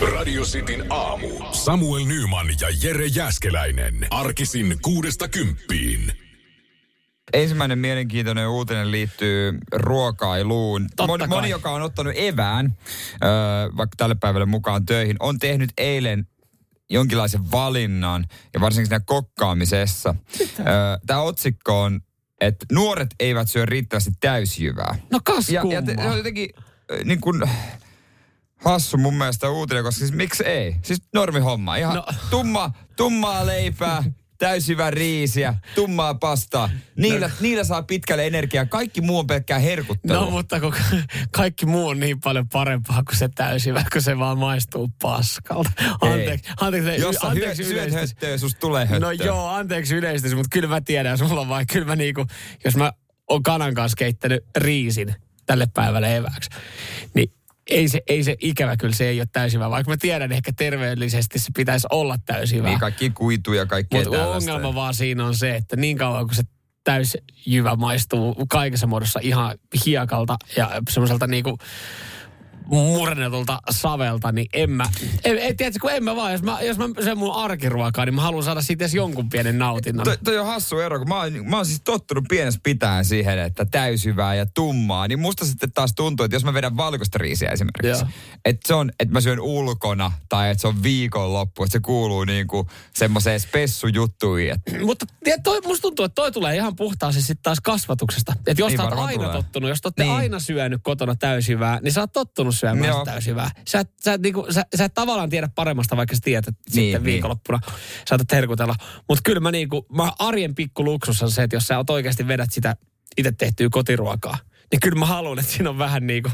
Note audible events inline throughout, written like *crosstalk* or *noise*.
Radio Cityn aamu. Samuel Nyman ja Jere Jäskeläinen. Arkisin kuudesta kymppiin. Ensimmäinen mielenkiintoinen uutinen liittyy ruokailuun. Totta Moni, kai. moni, joka on ottanut evään, ö, vaikka tälle päivälle mukaan töihin, on tehnyt eilen jonkinlaisen valinnan, ja varsinkin siinä kokkaamisessa. Tämä otsikko on, että nuoret eivät syö riittävästi täysjyvää. No kas Ja, ja te, se on jotenkin niin kuin hassu mun mielestä uutinen, koska siis miksi ei? Siis normihomma. Ihan No. tumma, tummaa leipää, täysjyvää riisiä, tummaa pastaa. Niillä, no. niillä saa pitkälle energiaa. Kaikki muu on pelkkää herkuttelua. No mutta kun *laughs* kaikki muu on niin paljon parempaa kuin se täysivä, kun se vaan maistuu paskalta. Anteeksi, anteeksi, Jos sä anteeksi hyö, yleistys. höttöä, susta tulee höttöä. No joo, anteeksi yleistys, mutta kyllä mä tiedän, jos mulla on vai, kyllä mä niinku, jos mä oon kanan kanssa keittänyt riisin tälle päivälle evääksi, niin ei se, ei se ikävä kyllä, se ei ole täysivä, vaikka mä tiedän ehkä terveellisesti se pitäisi olla täysivä. Niin kaikki kuituja ja kaikkea Mutta ongelma vaan siinä on se, että niin kauan kun se täysjyvä maistuu kaikessa muodossa ihan hiekalta ja semmoiselta niinku murennetulta savelta, niin en mä, en, en, tiedätkö, kun en mä vaan, jos mä, jos mä sen mun arkiruokaa, niin mä haluan saada siitä edes jonkun pienen nautinnon. Toi, toi on hassu ero, kun mä oon, mä oon siis tottunut pienestä pitäen siihen, että täyshyvää ja tummaa. Niin musta sitten taas tuntuu, että jos mä vedän valkoista riisiä esimerkiksi, Joo. että se on, että mä syön ulkona tai että se on viikonloppu, että se kuuluu niinku semmoiseen spessujuttuihin. Että Mutta toi, musta tuntuu, että toi tulee ihan puhtaasti sitten taas kasvatuksesta. Että jos Niin sä oot aina tulee. tottunut, jos te Niin. aina syönyt kotona täysjyvää, niin sä oot tottunut syömään Joo. sitä täysjyvää. Sä, et- sä, et niinku, sä, sä et tavallaan tiedä paremmasta, vaikka sä tiedät, että Niin, sitten niin. viikonloppuna saatat herkutella. Mutta kyllä mä niinku, mä arjen pikku luksus on se, että jos sä oot oikeasti vedät sitä itse tehtyä kotiruokaa, niin kyllä mä haluan, että siinä on vähän niinku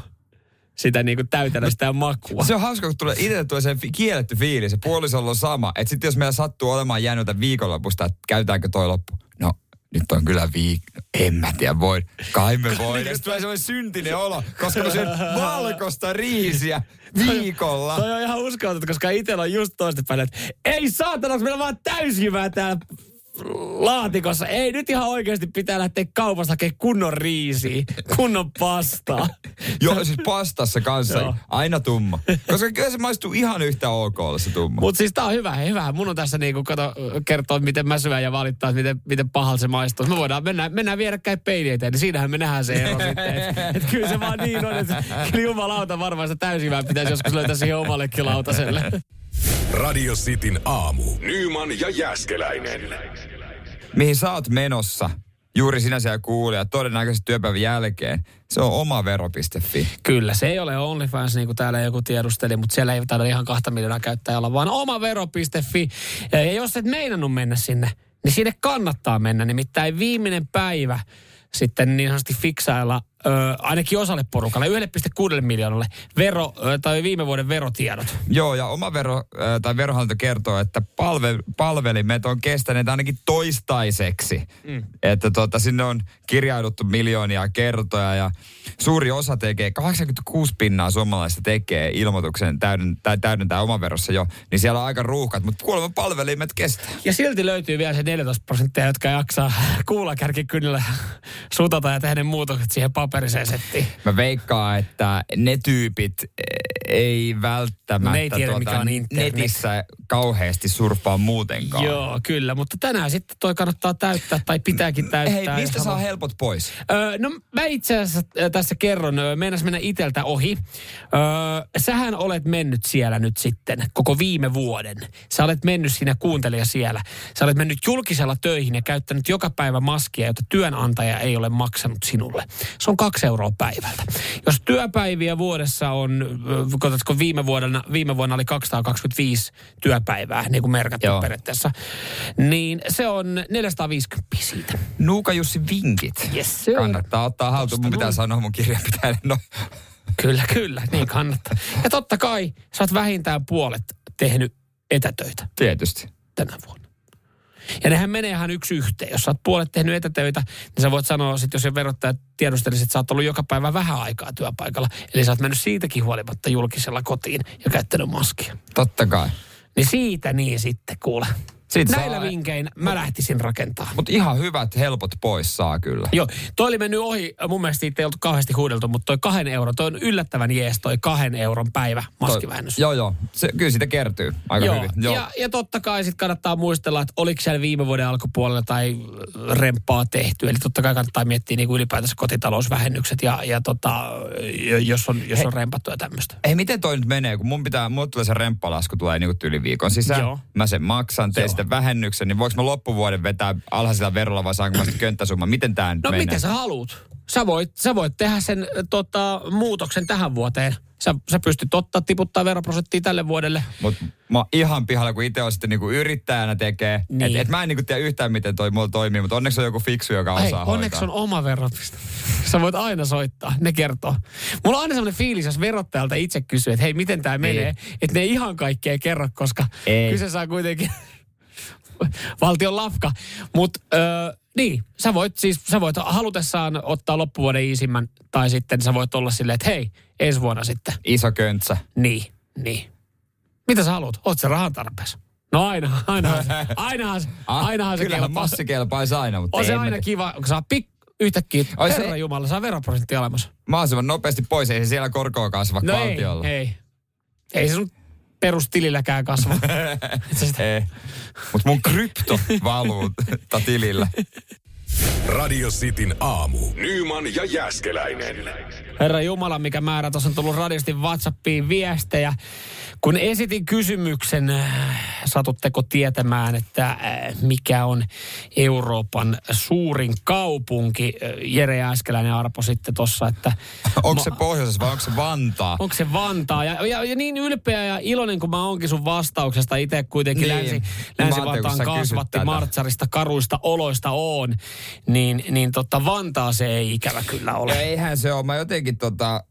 sitä niinku täytänöstä ja makua. se on hauska, kun tulee itse tulee se kielletty fiilis. Se puolisolla on sama. Että sitten jos meillä sattuu olemaan jäänyt viikonlopusta, että käytetäänkö toi loppu. No, nyt on kyllä viik... En mä tiedä, voi. Kai me voi. Sitten tulee semmoinen syntinen olo, koska mä syön *laughs* valkoista riisiä viikolla. Toi on ihan uskomatonta, koska itsellä on just toista päälle, että ei saatana, meillä on vaan täysjyvää täällä laatikossa. Ei, nyt ihan oikeasti pitää lähteä kaupasta hakemaan kunnon riisiä, kunnon pastaa. *laughs* Joo, siis pastassa kanssa. Joo. Aina tumma. Koska kyllä se maistuu ihan yhtä ok se tumma. Mutta siis tää on hyvä, hyvä. Mun on tässä niinku, kato, kertoa, miten mä syön ja valittaa, miten, miten pahalta se maistuu. Me voidaan mennä, mennään vierekkäin peili eteen, niin siinähän me nähdään se ero sitten. Että et kyllä se vaan niin on, että jumalauta varmaan sitä täysjyvää pitäisi joskus löytää siihen omallekin lautaselle. Radio Cityn aamu. Nyman ja Jäskeläinen. Mihin sä oot menossa? Juuri sinä siellä kuulija, todennäköisesti työpäivän jälkeen. Se on omavero.fi. Kyllä, se ei ole OnlyFans, niin kuin täällä joku tiedusteli, mutta siellä ei taida ihan kahta miljoonaa käyttäjää olla, vaan omavero.fi. Ja jos et meinannut mennä sinne, niin sinne kannattaa mennä. Nimittäin viimeinen päivä sitten niin sanotusti fiksailla ö, ainakin osalle porukalle, 1,6 miljoonalle vero, ö, tai viime vuoden verotiedot. Joo, ja omavero, äh, tai verohallinto kertoo, että palve, palvelimet on kestäneet ainakin toistaiseksi. Mm. Että tota, sinne on kirjauduttu miljoonia kertoja ja suuri osa tekee, 86 pinnaa suomalaista tekee ilmoituksen täyden, tai täydentää omaverossa jo, niin siellä on aika ruuhkat, mutta kuulemma palvelimet kestää. Ja silti löytyy vielä se 14 prosenttia, jotka jaksaa kuulakärkikynnillä sutata ja tehdä ne muutokset siihen paperiseen settiin. Mä veikkaan, että ne tyypit eh, ei välttämättä Ne ei tiedä, mikä on internet. netissä kauheasti surffaa muutenkaan. Joo, kyllä, mutta tänään sitten toi kannattaa täyttää tai pitääkin täyttää. Hei, mistä saa haluaa. helpot pois? Öö, no mä itse asiassa tässä kerron, meinas mennä iteltä ohi. Öö, sähän olet mennyt siellä nyt sitten koko viime vuoden. Sä olet mennyt siinä kuuntelija siellä. Sä olet mennyt julkisella töihin ja käyttänyt joka päivä maskia, jota työnantaja ei ole maksanut sinulle. Se on kaksi euroa päivältä. Jos työpäiviä vuodessa on, katsotko viime vuonna, viime vuonna oli 225 työpäivää, niin kuin merkattu Joo. periaatteessa, niin se on 450 siitä. Nuuka Jussi vinkit. Yes, sir. Kannattaa ottaa haltuun. Mun pitää sanoa mun kirjanpitäjälle. No, Kyllä, kyllä, niin kannattaa. Ja totta kai sä oot vähintään puolet tehnyt etätöitä tietysti. tänä vuonna. Ja nehän menee ihan yksi yhteen. Jos sä oot puolet tehnyt etätöitä, niin sä voit sanoa sit, jos se verottaja tiedustelisi, että sä oot ollut joka päivä vähän aikaa työpaikalla. Eli sä oot mennyt siitäkin huolimatta julkisella kotiin ja käyttänyt maskia. Totta kai. Niin siitä niin sitten kuule. Sit Näillä saa- vinkein mä lähtisin rakentaa. Mutta ihan hyvät helpot pois saa kyllä. Joo, toi oli mennyt ohi. Mun mielestä siitä ei oltu kauheasti huudeltu, mutta toi kahden euron, toi on yllättävän jees toi kahden euron päivä maskivähennys. Joo, joo. Se, kyllä siitä kertyy aika Joo. hyvin. Joo. Ja, ja totta kai sitten kannattaa muistella, että oliko siellä viime vuoden alkupuolella tai remppaa tehty. Eli totta kai kannattaa miettiä niin kuin ylipäätänsä kotitalousvähennykset ja, ja tota, jos on, jos on rempattu ja tämmöistä. Ei, miten toi nyt menee, kun mun pitää, mulle tulee se remppalasku tulee niinku yli viikon sisään. Joo. Mä sen maksan, Joo. Sitten vähennyksen, niin voiko mä loppuvuoden vetää alhaisella verolla vai saanko mä sitten könttäsumman? Miten nyt No menee? mitä sä haluut? Sä voit, sä voit tehdä sen tota, muutoksen tähän vuoteen. Sä, sä pystyt ottaa, tiputtaa veroprosenttia tälle vuodelle. Mut mä oon ihan pihalla, kun itse on sitten niinku yrittäjänä tekee. Niin. Et, et mä en niinku tiedä yhtään, miten toi mulla toimii, mutta onneksi on joku fiksu, joka Hei, osaa onneksi hoitaa. on oma verotusta. *laughs* Sä voit aina soittaa, ne kertoo. Mulla on aina sellainen fiilis, jos verottajalta itse kysyy, että hei, miten tämä menee, että ne ei ihan kaikkea kerro, koska Ei. kyse saa kuitenkin *laughs* valtion lafka. Mutta öö, niin, sä voit siis, sä voit halutessaan ottaa loppuvuoden iisimmän, tai sitten sä voit olla silleen, että hei, ensi vuonna sitten. Iso köntsä. Niin, niin. Mitä sä haluat? Oot sä rahan tarpeessa? No aina, ainahan, se- ainahan, se- ainahan *laughs* se Kyllähän kelpaa. massi kelpaisi aina, mutta On se ei aina tiedä. kiva, kun saa pik, yhtäkkiä, Ai se- herra Jumala, saa veroprosentti alemmas. Mahdollisimman nopeasti pois, ei se siellä korkoa kasva No ei, valtiolla. ei. Ei se sun perustililläkään kasva. *laughs* Ei. Mutta mun krypto valuu tilillä. Radio Cityn aamu. Nyman ja Jäskeläinen. Herra Jumala, mikä määrä tuossa on tullut radiosti WhatsAppiin viestejä. Kun esitin kysymyksen, äh, satutteko tietämään, että äh, mikä on Euroopan suurin kaupunki? Äh, Jere Jääskeläinen arpo sitten tuossa, että... *laughs* Onko se pohjoisessa vai onko se Vantaa? Onko se Vantaa? Ja, ja, ja niin ylpeä ja iloinen kuin mä onkin sun vastauksesta. Itse kuitenkin Niin. länsi, Niin Länsi-Vantaan kasvatti. Martsarista karuista oloista on. Niin, niin tota Vantaa se ei ikävä kyllä ole. Eihän se ole. Mä jotenkin tota,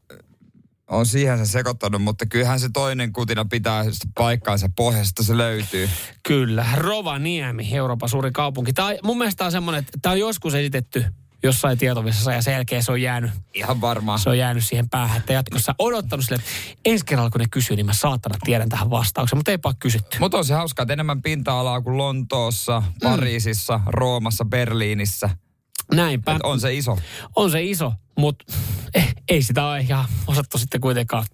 on siihen se sekoittanut, mutta kyllähän se toinen kutina pitää paikkaansa pohjasta, se löytyy. Kyllä, Rovaniemi, Euroopan suurin kaupunki. Tämä on, mun mielestä on semmoinen, että tämä on joskus esitetty jossain tietovisassa ja sen jälkeen se on jäänyt, Ihan varmaan. se on jäänyt siihen päähän, että jatkossa odottanut sille, että ensi kerralla kun ne kysyy, niin mä saatana tiedän tähän vastauksen, mutta eipä ole kysytty. Mutta on se hauskaa, että enemmän pinta-alaa kuin Lontoossa, Pariisissa, Roomassa, Berliinissä. Näinpä. Et on se iso. On se iso, mutta eh, ei sitä ole ihan osattu sitten kuitenkaan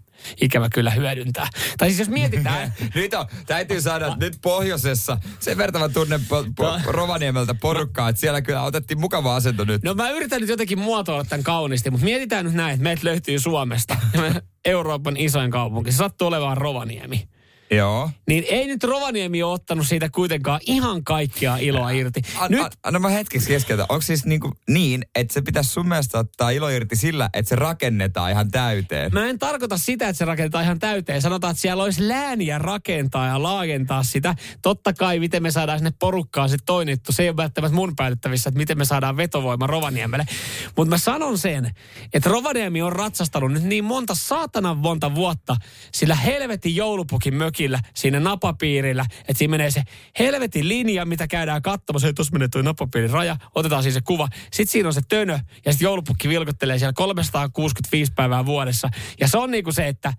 ikävä kyllä hyödyntää. Tai siis jos mietitään, *laughs* nyt on, täytyy saada että nyt pohjoisessa, sen verran mä tunnen po, po, Rovaniemeltä porukkaa, että siellä kyllä otettiin mukava asento nyt. no mä yritän nyt jotenkin muotoilla tämän kauniisti, mutta mietitään nyt näin, että meiltä löytyy Suomesta *laughs* Euroopan isoin kaupunki. Se sattuu olemaan Rovaniemi. Joo. Niin ei nyt Rovaniemi ole ottanut siitä kuitenkaan ihan kaikkea iloa irti. An, Nyt an, anna mä hetkeksi keskeytä. Onko siis niinku niin, että se pitäisi sun mielestä ottaa ilo irti sillä, että se rakennetaan ihan täyteen? Mä en tarkoita sitä, että se rakentaa ihan täyteen. Sanotaan, että siellä olisi lääniä rakentaa ja laajentaa sitä. Totta kai, miten me saadaan sinne porukkaan sitten toinittu. Se ei ole välttämättä mun päätettävissä, että miten me saadaan vetovoima Rovaniemelle. Mutta mä sanon sen, että Rovaniemi on ratsastanut nyt niin monta saatanan monta vuotta sillä helvetin joulupukin mökillä siinä napapiirillä, että siinä menee se helvetin linja, mitä käydään katsomassa. Hei, tuossa menee tuo napapiirin raja. Otetaan siis se kuva. Sitten siinä on se tönö ja sitten joulupukki vilkottelee siellä 365 päivää vuodessa. Ja se on niinku se, että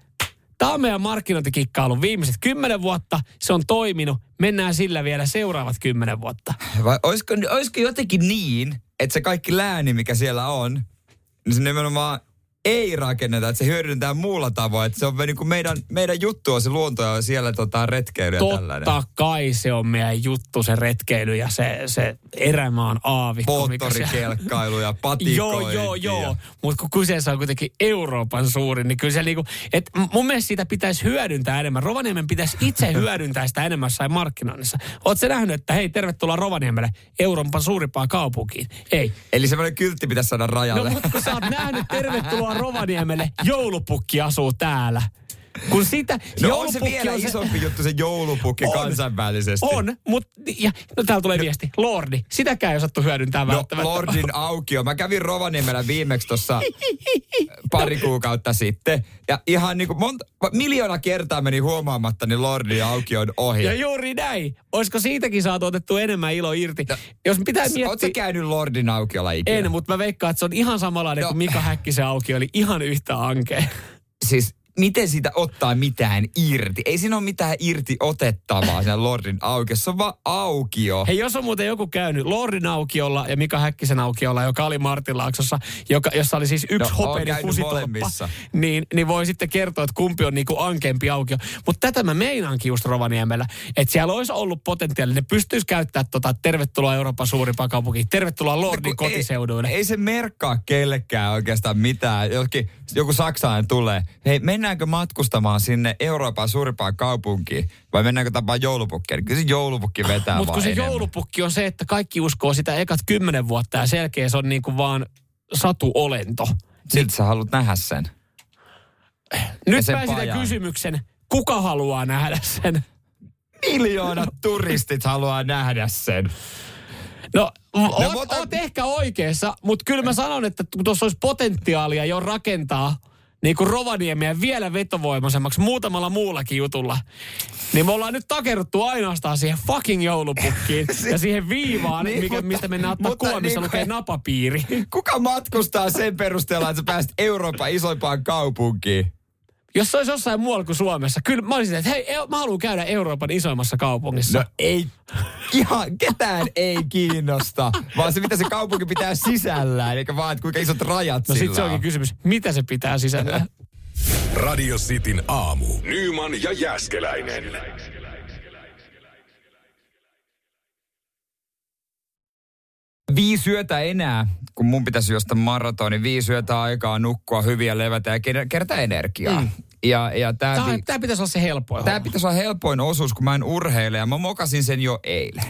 Tämä on meidän markkinointikikka ollut viimeiset kymmenen vuotta. Se on toiminut. Mennään sillä vielä seuraavat kymmenen vuotta. Vai olisiko, olisiko jotenkin niin, että se kaikki lääni, mikä siellä on, niin se nimenomaan ei rakenneta, että se hyödyntää muulla tavoin. Että se on niin kuin meidän, meidän juttu on se luonto ja siellä tota, retkeily ja tällainen. Totta kai se on meidän juttu, se retkeily ja se, se erämaan aavikko. siellä- Moottorikelkkailu ja *laughs* patikointi. Joo, joo, joo. Mutta kun kyseessä on kuitenkin Euroopan suurin, niin kyllä se niinku, et mun mielestä sitä pitäisi hyödyntää enemmän. Rovaniemen pitäisi itse *laughs* hyödyntää sitä enemmän sai markkinoinnissa. Oletko nähnyt, että hei, tervetuloa Rovaniemelle, Euroopan suurimpaan kaupunkiin? Ei. Eli semmoinen kyltti pitäisi saada No rajalle. mutta kun sä oot nähnyt, tervetuloa *laughs* Rovaniemelle, joulupukki asuu täällä. Kun sitä, No on se vielä isompi juttu se joulupukki On. kansainvälisesti. On, mutta ja, no täällä tulee viesti. Lordi, sitäkään ei osattu hyödyntää No, välttämättä. Lordin *laughs* aukio. Mä kävin Rovaniemellä viimeksi tuossa pari kuukautta sitten. Ja ihan niin kuin monta, miljoona kertaa meni huomaamatta, niin Lordin aukio on ohi. Ja juuri näin. Olisiko siitäkin saatu otettu enemmän ilo irti? Jos pitää Oletko miettiä... käynyt Lordin aukiolla ikinä? En, mutta mä veikkaan, että se on ihan samanlainen No. kuin Mika Häkkisen auki oli ihan yhtä ankea. Siis miten siitä ottaa mitään irti? Ei siinä ole mitään irti otettavaa siinä Lordin aukiossa. Se on vaan aukio. Hei, jos on muuten joku käynyt Lordin aukiolla ja Mika Häkkisen aukiolla, joka oli Martinlaaksossa, joka, jossa oli siis yksi No, no, hopeinen kusitolppa, niin, niin voi sitten kertoa, että kumpi on niinku ankempi aukio. Mutta tätä mä meinaankin just Rovaniemellä, että siellä olisi ollut potentiaalinen, ne pystyisi käyttämään tota, tervetuloa Euroopan suurimpaan kaupunkiin, tervetuloa Lordin Kun kotiseuduille. Ei, ei se merkkaa kellekään oikeastaan mitään. Jokin, joku saksalainen tulee. Hei, mennäänkö matkustamaan sinne Euroopan suurimpaan kaupunkiin? Vai mennäänkö tapaan joulupukkia? Kyllä se joulupukki vetää Mutta kun vaan se enemmän. joulupukki on se, että kaikki uskoo sitä ekat kymmenen vuotta ja selkeä se on niinku vaan satuolento. Silti sä haluat nähdä sen. Nyt sen pääsitään pajan. kysymyksen, kuka haluaa nähdä sen? Miljoonat turistit haluaa nähdä sen. No, oot, no otan- oot ehkä oikeassa, mutta kyllä mä sanon, että tuossa olisi potentiaalia jo rakentaa niin kuin Rovaniemiä vielä vetovoimaisemmaksi muutamalla muullakin jutulla. Niin me ollaan nyt takerruttu ainoastaan siihen fucking joulupukkiin *laughs* ja siihen viivaan, Niin, mikä, mutta- mistä mennään ottaa mutta kuva, missä niin lukee napapiiri. Kuka matkustaa sen perusteella, että sä pääset Euroopan isoimpaan kaupunkiin? Jos se olisi jossain muualla kuin Suomessa, kyllä mä olisin, että hei, eu- mä haluan käydä Euroopan isoimmassa kaupungissa. No ei, ihan ketään ei kiinnosta, vaan se mitä se kaupunki pitää sisällään, eikä vaan, että kuinka isot rajat no sillä sit se on. onkin kysymys, mitä se pitää sisällä? Radio Cityn aamu. Nyman ja Jäskeläinen. Viisi yötä enää, kun mun pitäisi juosta maratoni, viisi yötä aikaa nukkua hyviä levätä ja ker- kerätä energiaa. Mm. Ja, ja tää, Tämä, vi- tämä pitäisi olla se helpoin Tämä homma. pitäisi olla helpoin osuus, kun mä en urheile ja mä mokasin sen jo eilen.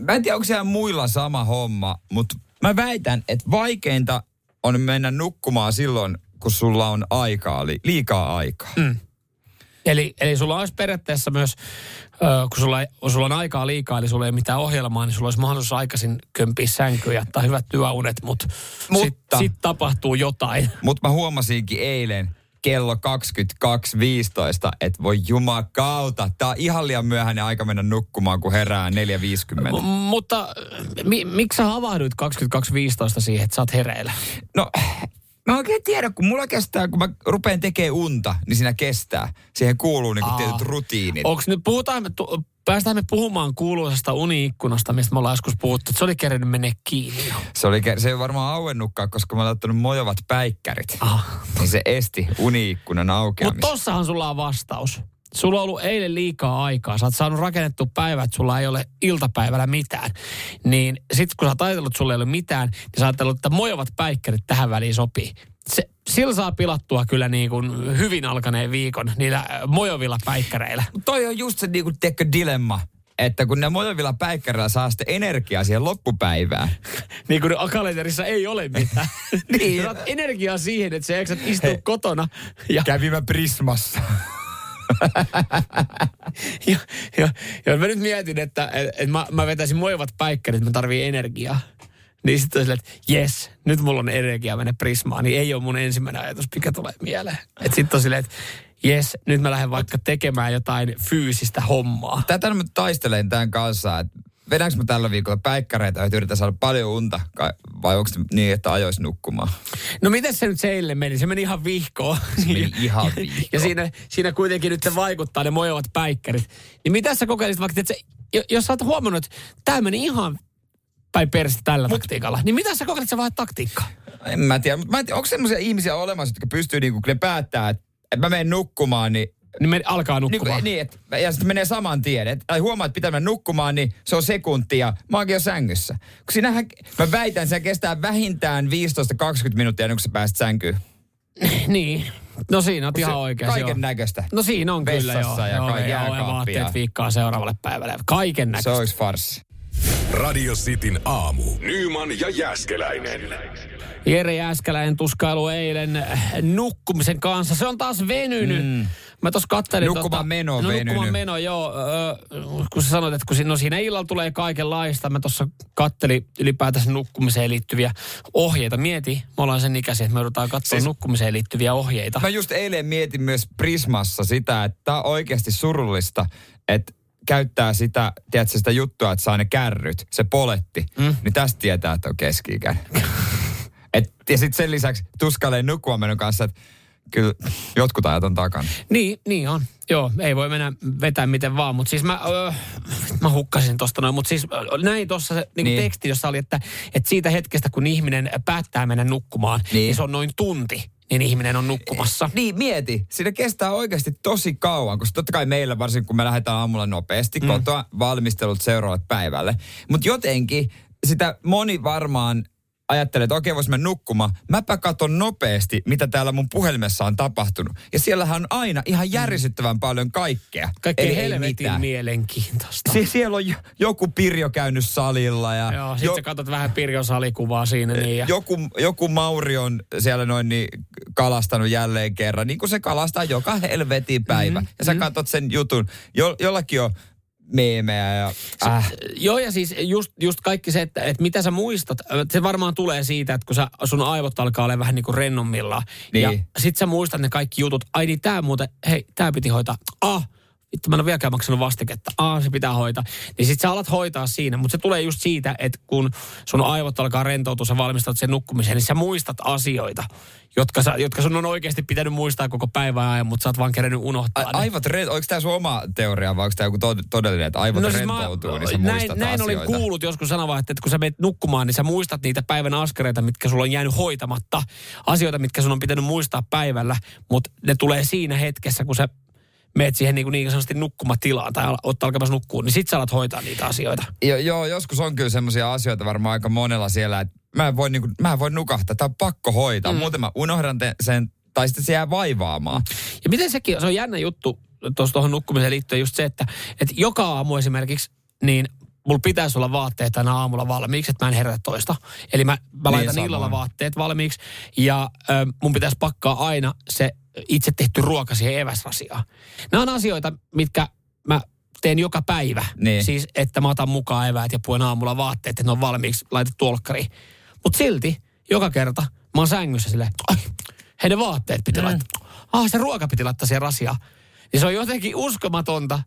Mä en tiedä, onko siellä muilla sama homma, mutta mä väitän, että vaikeinta on mennä nukkumaan silloin, kun sulla on aikaa, li- liikaa aikaa. Mm. Eli, eli sulla olisi periaatteessa myös, ö, kun sulla, ei, sulla on aikaa liikaa, eli sulla ei ole mitään ohjelmaa, niin sulla olisi mahdollisuus aikaisin kömpiä sänkyä ja ottaa hyvät työunet, mut Mutta- sitten sit tapahtuu jotain. *laughs* Mutta mä huomasinkin eilen kello 22.15, että voi jumakauta, tää on ihan liian myöhäinen aika mennä nukkumaan, kun herää 4.50. M- mutta mi, miksi sä havahduit 22.15 siihen, että sä oot hereillä? No, mä en oikein tiedä, kun mulla kestää, kun mä rupean tekemään unta, niin siinä kestää. Siihen kuuluu niinku tietyt rutiinit. Onks nyt, puhutaan me, tu, päästään me puhumaan kuuluisesta uniikkunasta, mistä me ollaan joskus puhuttu, se oli kerännyt menee kiinni. Se, oli, se ei varmaan auennutkaan, koska mä olen ottanut mojovat päikkärit. Ah. Niin se esti uniikkunan Mutta aukeamista. tossahan sulla on vastaus. Sulla on ollut eilen liikaa aikaa. Sä oot saanut rakennettu päivä, että sulla ei ole iltapäivällä mitään. Niin sit kun sä oot ajatellut, että sulla ei ole mitään, niin sä oot ajatellut, että mojovat päikkärit tähän väliin sopii. Se, sillä saa pilattua kyllä niin kuin hyvin alkaneen viikon niillä mojovilla päikkäreillä. Toi on just se niinku, tiedätkö, dilemma. Että kun ne mojavilla päikkärillä saa sitten energiaa siihen loppupäivään. *laughs* niin kuin kalenterissa ei ole mitään. *laughs* Niin. Saat energiaa siihen, että sä jaksat istua Hei. kotona. Ja, Kävin mä Prismassa. *laughs* ja, ja, ja mä nyt mietin, että et, et mä, mä vetäisin moivat päikkärit, mä tarvii energiaa. Niin sitten silleen, että jes, nyt mulla on energiaa mennä Prismaan, niin ei ole mun ensimmäinen ajatus, mikä tulee mieleen. Että sitten on silleen, että jes, nyt mä lähden vaikka tekemään jotain fyysistä hommaa. Tätä mä taistelen tämän kanssa, että vedänkö mä tällä viikolla päikkäreitä, että yritän saada paljon unta, vai onko se niin, että ajois nukkumaan? No miten se nyt seille meni? Se meni ihan vihkoon. Se meni ihan vihkoon. Ja siinä, siinä kuitenkin nyt se vaikuttaa ne mojavat päikkärit. Niin mitä sä kokeilisit vaikka, että se, jo- jos sä oot huomannut, että tämä meni ihan päin perstä tällä Mut, taktiikalla, niin mitä sä kokeilit, että sä vaihdat taktiikkaa? En mä tiedä, mutta mä en tiedä, onko semmoisia ihmisiä olemassa, jotka pystyy niinku, kun ne päättää, että, että mä menen nukkumaan, niin Niin me alkaa Niin, nukkumaan. kuin, niin et, ja sitten menee saman tien. Et, tai huomaa, että pitää mennä nukkumaan, niin se on sekuntia. Mä oonkin jo sängyssä. Kun sinähän, mä väitän, että se kestää vähintään 15-20 minuuttia ennen kuin sä pääset sänkyyn. *laughs* niin. No siinä on ihan oikein. Kaiken näköistä. No siinä on kyllä joo. Vessassa ja joo, kaikki joo, ja vaatteet viikkaa seuraavalle päivälle. Kaiken Se näköistä. olisi farssi. Radio Cityn aamu. Nyman ja Jäskeläinen. Jere Jääskeläinen tuskailu eilen nukkumisen kanssa. Se on taas venynyt. Mm. Mä tuossa kattelin... Nukkumaan meno on no. Nukkumaan meno, joo. Ö, kun sä sanoit, että kun siinä, no siinä illalla tulee kaikenlaista. Mä tuossa kattelin ylipäätänsä nukkumiseen liittyviä ohjeita. Mieti, me ollaan sen ikäisiä, että me joudutaan katsoa siis, nukkumiseen liittyviä ohjeita. Mä just eilen mietin myös Prismassa sitä, että tää on oikeasti surullista, että käyttää sitä, tiedätkö, sitä juttua, että saa ne kärryt, se poletti, mm. niin tästä tietää, että on keski *laughs* Et, ja sitten sen lisäksi tuskailee nukkumaan menon kanssa, että kyllä jotkut ajat on takana. Niin, niin on. Joo, ei voi mennä vetää miten vaan, mutta siis mä, öö, mä hukkasin tosta noin, mutta siis näin tuossa se niin teksti, jossa oli, että, että siitä hetkestä, kun ihminen päättää mennä nukkumaan, niin, Niin. niin se on noin tunti, niin ihminen on nukkumassa. Niin, mieti. Siinä kestää oikeasti tosi kauan, koska totta kai meillä, varsinkin kun me lähdetään aamulla nopeasti mm. kotoa, valmistelut seuraavalle päivälle. Mutta jotenkin sitä moni varmaan ajattelee, että okei, vois mennä nukkumaan. Mäpä katon nopeasti, mitä täällä mun puhelimessa on tapahtunut. Ja siellähän on aina ihan järisyttävän paljon kaikkea. Kaikki Ei- ei helvetin mitään. mielenkiintoista. Sie- siellä on jo- joku Pirjo käynyt salilla ja Joo, sit sä katsot vähän Pirjon salikuvaa siinä. Niin, ja... joku, joku Mauri on siellä noin niin kalastanut jälleen kerran, niin kuin se kalastaa joka helvetin päivä. Mm-hmm. Ja sä katsot sen jutun, jo, jollakin on meemejä ja äh, Joo, ja siis just, just kaikki se, että, että mitä sä muistat, se varmaan tulee siitä, että kun sä, sun aivot alkaa olla vähän niin kuin rennommillaan. Niin. Ja sit sä muistat ne kaikki jutut. Ai niin, tää muuten, hei, tää piti hoitaa. Ah, vittu, mä en ole vieläkään maksanut vastiketta. Ah, se pitää hoitaa. Niin sit sä alat hoitaa siinä, mutta se tulee just siitä, että kun sun aivot alkaa rentoutua, sä valmistaut sen nukkumiseen, niin sä muistat asioita, jotka, sä, jotka sun on oikeasti pitänyt muistaa koko päivän ajan, mutta sä oot vaan kerennyt unohtaa a, aivot, re- onko tämä sun oma teoria vai onko tämä joku to- todellinen, että aivot no, siis mä- rentoutuu, niin sä näin, muistat näin olin asioita? kuullut joskus sanova, että kun sä menet nukkumaan, niin sä muistat niitä päivän askareita, mitkä sulla on jäänyt hoitamatta. Asioita, mitkä sun on pitänyt muistaa päivällä, mutta ne tulee siinä hetkessä, kun sä meet siihen niin, kuin niin sanotusti nukkumatilaan tai oot alkamassa nukkua, niin sit sä alat hoitaa niitä asioita. Jo, joo, joskus on kyllä semmoisia asioita varmaan aika monella siellä, että mä en voi, niinku, mä en voi nukahtaa, tämä on pakko hoitaa. Mm. Muuten mä unohdan te, sen, tai sitten se jää vaivaamaan. Ja miten sekin, se on jännä juttu tuossa tuohon nukkumiseen liittyen just se, että, että joka aamu esimerkiksi, niin mulla pitäisi olla vaatteet tänä aamulla valmiiksi, että mä en herätä toista. Eli mä, mä laitan samoin. illalla vaatteet valmiiksi ja ö, mun pitäisi pakkaa aina se itse tehty ruoka siihen eväsrasiaan. Nämä on asioita, mitkä mä teen joka päivä. Niin. Siis, että mä otan mukaan eväät ja puen aamulla vaatteet, että ne on valmiiksi laitettu olkkariin. Mutta silti, joka kerta, mä oon sängyssä silleen, ai, hei ne vaatteet piti laittaa. Ah, se ruoka piti laittaa siihen rasiaan. Niin se on jotenkin uskomatonta,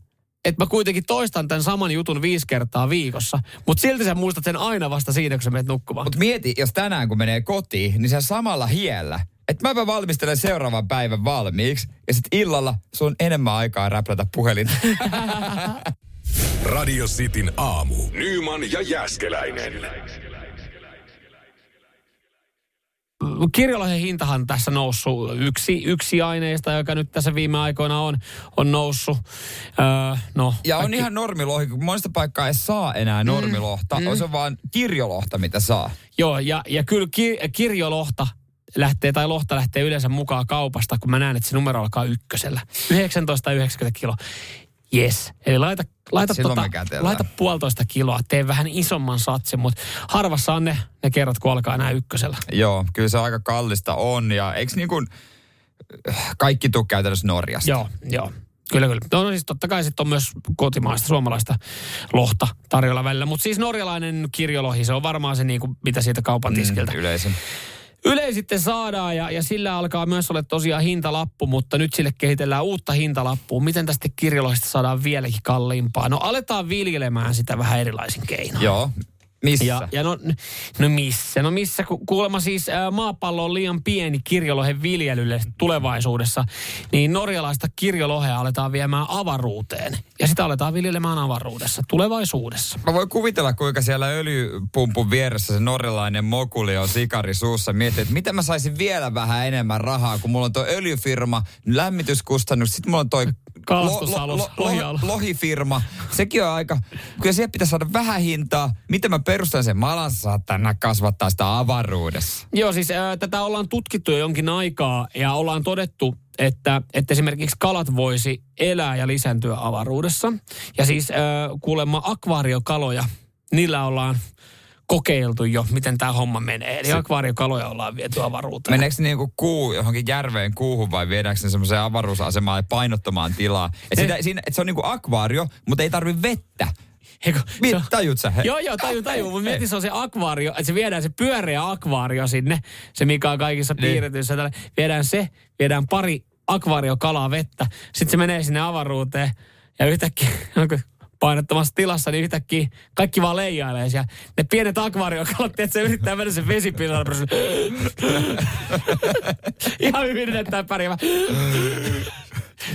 että mä kuitenkin toistan tämän saman jutun viisi kertaa viikossa. Mutta silti sä muistat sen aina vasta siinä, kun sä menet nukkumaan. Mutta mieti, jos tänään kun menee kotiin, niin se samalla hiellä. Että mäpä valmistelen seuraavan päivän valmiiksi. Ja sitten illalla sun on enemmän aikaa räplätä puhelinta. *laughs* Radio Cityn aamu. Nyman ja Jäskeläinen. Kirjolohen hintahan tässä noussut. Yksi, yksi aineista, joka nyt tässä viime aikoina on, on noussut. Öö, no, Ja on kaikki- ihan normilohi, kun monesta paikkaa ei saa enää normilohta. Mm. Se on vaan kirjolohta, mitä saa. Joo, ja, ja kyllä ki, kirjolohta lähtee, tai lohta lähtee yleensä mukaan kaupasta, kun mä näen, että se numero alkaa ykkösellä. 19,90 kilo. Yes. Eli laita, laita, Silloin tota, laita puolitoista kiloa, tee vähän isomman satsin, mutta harvassa on ne, ne kerrat, kun alkaa enää ykkösellä. Joo, kyllä se aika kallista on. Ja eikö niin kuin kaikki tuu käytännössä Norjasta? Joo, joo. Kyllä, kyllä. No, no siis totta kai sitten on myös kotimaista, suomalaista lohta tarjolla välillä. Mutta siis norjalainen kirjolohi, se on varmaan se, niinku, mitä siitä kaupan tiskiltä Mm, yleisin. Yle sitten saadaan ja, ja sillä alkaa myös olla tosiaan hintalappu, mutta nyt sille kehitellään uutta hintalappua. Miten tästä kirjoloista saadaan vieläkin kalliimpaa? No aletaan viljelemään sitä vähän erilaisin keinoin. Joo. Missä? Ja, ja no, no missä? No missä? Ku- Kuulemma siis ää, maapallo on liian pieni kirjolohen viljelylle tulevaisuudessa. Niin norjalaista kirjolohea aletaan viemään avaruuteen. Ja sitä aletaan viljelemään avaruudessa tulevaisuudessa. Mä voin kuvitella, kuinka siellä öljypumpun vieressä se norjalainen mokuli on sikari suussa. Mietin, että miten mä saisin vielä vähän enemmän rahaa, kun mulla on tuo öljyfirma, lämmityskustannus, sitten mulla on toi Kalastusalus, lohialus. lohifirma. Sekin on aika, kyllä siihen pitäisi saada vähän hintaa. Miten mä perustan sen? Mä alan saatana kasvattaa sitä avaruudessa. Joo, siis ää, tätä ollaan tutkittu jo jonkin aikaa ja ollaan todettu, että, että esimerkiksi kalat voisi elää ja lisääntyä avaruudessa. Ja siis ää, kuulemma akvaariokaloja, niillä ollaan kokeiltu jo, miten tämä homma menee. Eli akvaariokaloja ollaan viety avaruuteen. Meneekö se niinku kuu johonkin järveen kuuhun vai viedäänkö ne semmoiseen avaruusasemaan ja painottomaan tilaa? Et sitä, siinä, et se on niinku akvaario, mutta ei tarvi vettä. Eikö, Mi- se on- tajut sä? He- Joo, joo, taju, taju. Mutta mieti, se on se akvaario, että se viedään se pyöreä akvaario sinne, se mikä on kaikissa Niin. piirretyissä. tällä. Viedään se, viedään pari akvaariokalaa vettä, sitten se menee sinne avaruuteen ja yhtäkkiä *laughs* onko painottomassa tilassa, niin yhtäkkiä kaikki vaan leijailee siellä. Ne pienet akvaariokalat, että se yrittää mennä sen vesipinnan. *laughs* Ihan hyvin näyttää pärjäämään.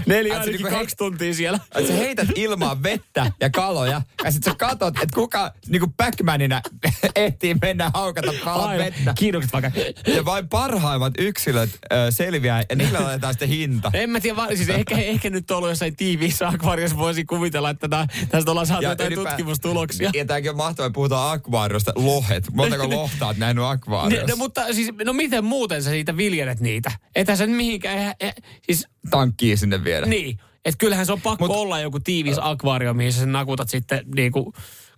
Neljä ainakin niinku kaksi tuntia siellä. Sä heität ilmaan vettä ja kaloja, ja sit sä katot, että kuka niinku Pac-Manina *laughs* ehtii mennä haukata palan Aivan. vettä. Kiitokset vaikka. Ja vain parhaimmat yksilöt ö, selviää, ja niillä otetaan sitten hinta. En mä tiedä, siis ehkä, ehkä nyt on ollut jossain tiiviissä akvaariossa, voisi kuvitella, että tää, tästä ollaan saatu jotain ylipä- tutkimustuloksia. Ja tämäkin on mahtavaa, puhutaan akvaariosta. Lohet. Montako *laughs* lohtaa oot nähnyt akvaariossa? no, mutta siis, no miten muuten sä siitä viljelet niitä? Etä sä mihinkään, eihän- eh, siis Tankkii sinne viedä. niin. Että kyllähän se on pakko Mut- olla joku tiivis akvaario, mihin sä sen nakutat sitten niinku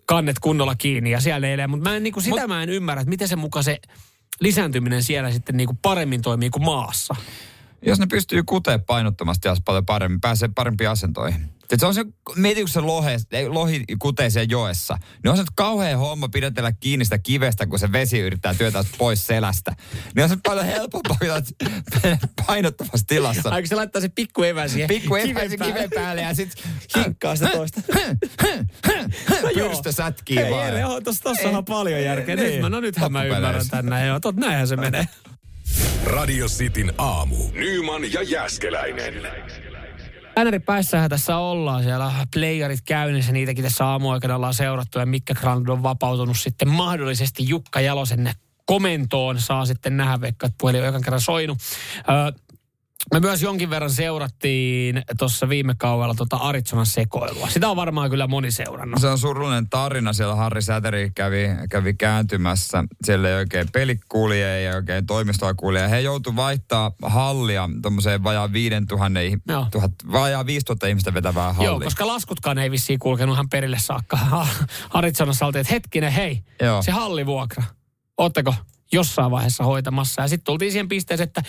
kannet kunnolla kiinni ja siellä eilee. Mutta mä en, niinku, sitä Mut- mä en ymmärrä, että miten se muka se lisääntyminen siellä sitten niinku paremmin toimii kuin maassa. Jos ne pystyy kuteen painottomasti ja paljon paremmin, pääsee parempiin asentoihin. Et se on se, mieti kun se lohe, ei, lohi kutee siellä joessa, niin on se nyt kauhean homma pidätellä kiinni sitä kivestä, kun se vesi yrittää työtää pois selästä. Niin on se paljon helpompaa, kun painottomassa tilassa. Aiko se laittaa se pikku evä siihen Pikku kiven päälle? kiven päälle ja sit *laughs* Hinkkaa sitä toista. pyrstö sätkii Hei, vaan. Jere, joo, tossa, tossa on paljon järkeä. Nyt Niin. mä, no nythän mä ymmärrän tänne. Joo, tot, näinhän se menee. *laughs* Radio Cityn aamu. Nyman ja Jäskeläinen. Äänäri päässähän tässä ollaan. Siellä on playerit käynnissä, niitäkin tässä aamuaikana ollaan seurattu. Ja Mikka Grand on vapautunut sitten mahdollisesti Jukka Jalosen komentoon. Saa sitten nähdä, vaikka että puhelin on ekan kerran soinut. Öö, me myös jonkin verran seurattiin tuossa viime kaudella tuota Aritsonan sekoilua. Sitä on varmaan kyllä moni seurannut. Se on surullinen tarina. Siellä Harri Säteri kävi, kävi kääntymässä. Siellä ei oikein peli kulje, ei oikein toimistoa kulje. He joutu vaihtaa hallia tuommoiseen vajaa 5000, ih- Joo. tuhat, vajaa 5000 ihmistä vetävää halliin. Joo, koska laskutkaan ei vissiin kulkenut ihan perille saakka. *laughs* Aritsonassa oltiin, että hetkinen, hei, Joo. se hallivuokra, ootteko jossain vaiheessa hoitamassa? Ja sitten tultiin siihen pisteeseen, että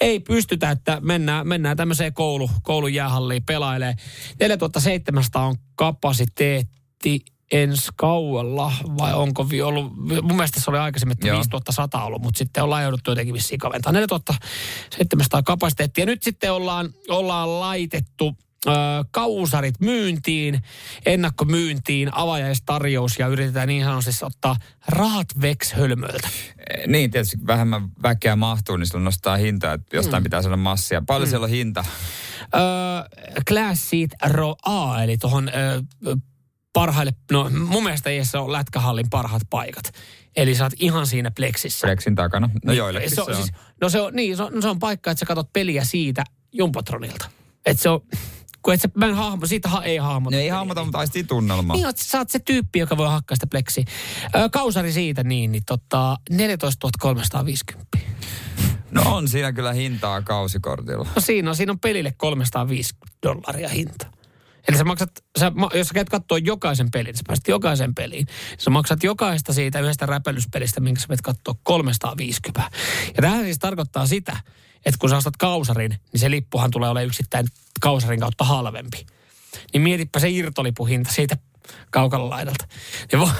ei pystytä, että mennään, mennään tämmöiseen koulu, koulun jäähalliin pelailee. 4700 on kapasiteetti ensi kauella, vai onko vi- ollut, mun mielestä se oli aikaisemmin, että Joo. 5100 ollut, mutta sitten ollaan jouduttu jotenkin vissiin kaventaa 4700 kapasiteettia. Nyt sitten ollaan, ollaan laitettu ö, kausarit myyntiin, ennakkomyyntiin, avajaistarjous ja yritetään niin sanotusti ottaa rahat veks hölmöltä. Eh, Niin, tietysti vähemmän väkeä mahtuu, niin silloin nostaa hintaa, että jostain Mm. pitää saada massia. Paljon siellä on hinta? Öö, Class Seat Row A, eli tuohon öö, parhaille, no mun mielestä se on lätkähallin parhaat paikat. Eli sä oot ihan siinä pleksissä. Flexin takana. No Niin, joillekin se, se on. on. Siis, no se on, niin, se on, se on paikka, että sä katot peliä siitä Jumpatronilta. Että se on, kun et sä, mä en hahmo, siitä ha, ei hahmota. Ne ei hahmota, mutta aistii tunnelmaa. Niin, oot, sä oot se tyyppi, joka voi hakkaa sitä pleksiä. Kausari siitä niin, niin tota, 14 350. No on siinä kyllä hintaa kausikortilla. No siinä on, siinä on pelille 350 dollaria hinta. Eli sä maksat, sä, jos sä käyt katsoa jokaisen pelin, sä pääset jokaisen peliin, sä maksat jokaista siitä yhdestä räpelyspelistä, minkä sä menet katsoa 350. Ja tähän siis tarkoittaa sitä, että kun sä ostat kausarin, niin se lippuhan tulee olemaan yksittäin kausarin kautta halvempi. Niin mietipä se irtolipuhinta siitä kaukalla laidalta. Ja voi,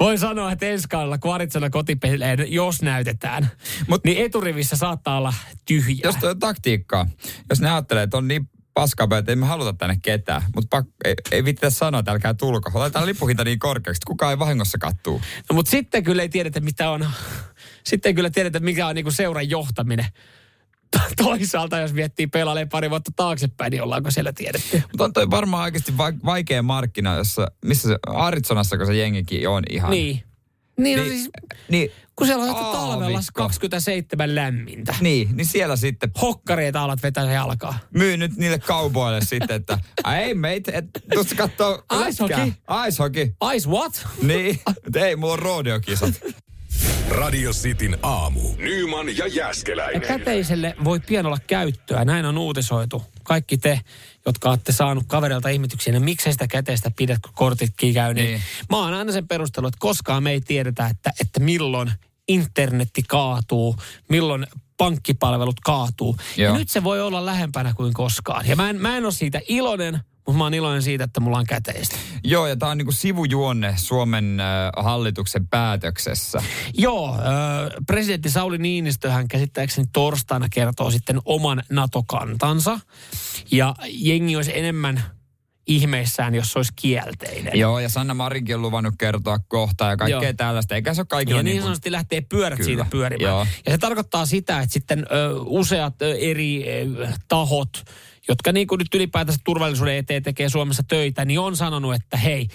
voi sanoa, että ensi kaudella, kun Aritsona kotipeleen, jos näytetään, Mut- niin eturivissä saattaa olla tyhjää. Jos on taktiikkaa, jos ne ajattelee, että on niin paskaa, että ei me haluta tänne ketään, mutta ei, ei vittitä sanoa, että älkää tulko. Laitetaan lippuhinta niin korkeaksi, että kukaan ei vahingossa kattuu. No, mutta sitten kyllä ei tiedetä, mitä on, sitten ei kyllä tiedetä, mikä on niinku seuran johtaminen. Toisaalta, jos miettii pelailee pari vuotta taaksepäin, niin ollaanko siellä tiedetty? Mutta on toi varmaan oikeasti va- vaikea markkina, jossa, missä se, Aritsonassa, kun se jengikin on ihan. Niin. Niin, no Niin, siis, niin, kun siellä on että talvella aavikko. 27 lämmintä. niin, niin siellä sitten Hokkareita alat vetää jalkaa. myy nyt niille kauboille sitten, että ei meitä, et tuossa kattoo Ice lätkää. hockey. Ice hockey. Ice what? Niin, ei, mulla on rodeokisat. Radio Cityn aamu. Nyman ja Ja Jäskeläinen. käteiselle voi pian olla käyttöä. Näin on uutisoitu. Kaikki te, jotka olette saanut kaverilta ihmetyksiä, niin miksei sitä käteistä pidä, kun kortitkin käy. Niin. Niin. Mä oon aina sen perustelu, että koskaan me ei tiedetä, että, että milloin internetti kaatuu, milloin pankkipalvelut kaatuu. Ja Joo. nyt se voi olla lähempänä kuin koskaan. Ja mä en, mä en ole siitä iloinen, mutta mä oon iloinen siitä, että mulla on käteistä. Joo, ja tämä on niinku sivujuonne Suomen äh, hallituksen päätöksessä. Joo, ö, presidentti Sauli Niinistöhän käsittääkseni torstaina kertoo sitten oman NATO-kantansa. Ja jengi olisi enemmän ihmeissään, jos se olisi kielteinen. Joo, ja Sanna Marinkin on luvannut kertoa kohta ja kaikkea Joo. tällaista. Eikä se ole kaikilla Ja niin niin sanotusti lähtee pyörät Kyllä. siitä pyörimään. Joo. Ja se tarkoittaa sitä, että sitten ö, useat ö, eri ö, tahot, jotka niin kuin nyt ylipäätänsä turvallisuuden eteen tekee Suomessa töitä, niin on sanonut, että hei,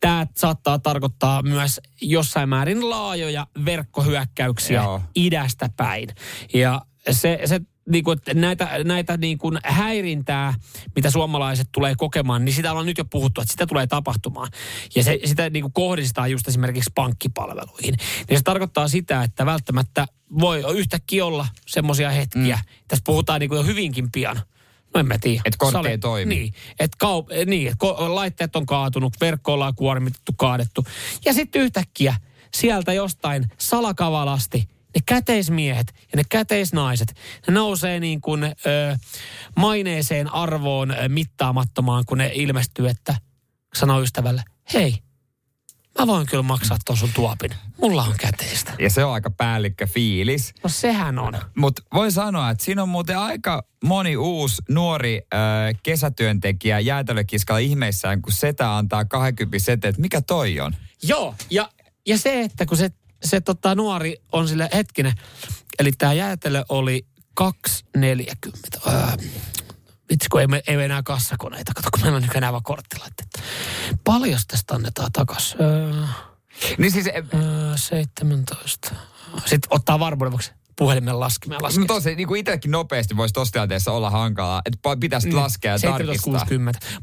tämä saattaa tarkoittaa myös jossain määrin laajoja verkkohyökkäyksiä Joo. idästä päin. Ja se, se niin kuin, että näitä, näitä niin kuin häirintää, mitä suomalaiset tulee kokemaan, niin sitä ollaan nyt jo puhuttu, että sitä tulee tapahtumaan. Ja se, sitä niin kuin kohdistaa just esimerkiksi pankkipalveluihin. Niin se tarkoittaa sitä, että välttämättä voi yhtäkkiä olla semmoisia hetkiä. Mm. Tässä puhutaan niin kuin jo hyvinkin pian. No en mä tiedä. Et kortti ei toimi. Niin, että kaup- niin, et ko- laitteet on kaatunut, verkko ollaan kuormitettu, kaadettu. Ja sitten yhtäkkiä sieltä jostain salakavalasti ne käteismiehet ja ne käteisnaiset, ne nousee niin kuin ö, maineeseen arvoon ö, mittaamattomaan, kun ne ilmestyy, että sanoo ystävälle, hei, mä voin kyllä maksaa ton sun tuopin. Mulla on käteistä. ja se on aika päällikkö fiilis. No sehän on. Mutta voi sanoa, että siinä on muuten aika moni uusi nuori äh, kesätyöntekijä jäätelökiskalla ihmeissään, kun setä antaa 20 sete, että mikä toi on? Joo, ja, ja se, että kun se, se tota, nuori on sille hetkinen, eli tämä jäätelö oli 2,40. Öö, vitsi, kun ei, me, ei me enää kassakoneita. Kato, kun meillä on nykyään vaan korttilaitteet. Paljon tästä annetaan takas? Öö, Niin siis, eh, öö, 17. Sitten ottaa varmuuden vuoksi puhelimen laskimia no laskea. tosi, niin kuin itsekin nopeasti voisi tuossa tilanteessa olla hankalaa, että pitäisi Niin, laskea ja tarkistaa. 17,60.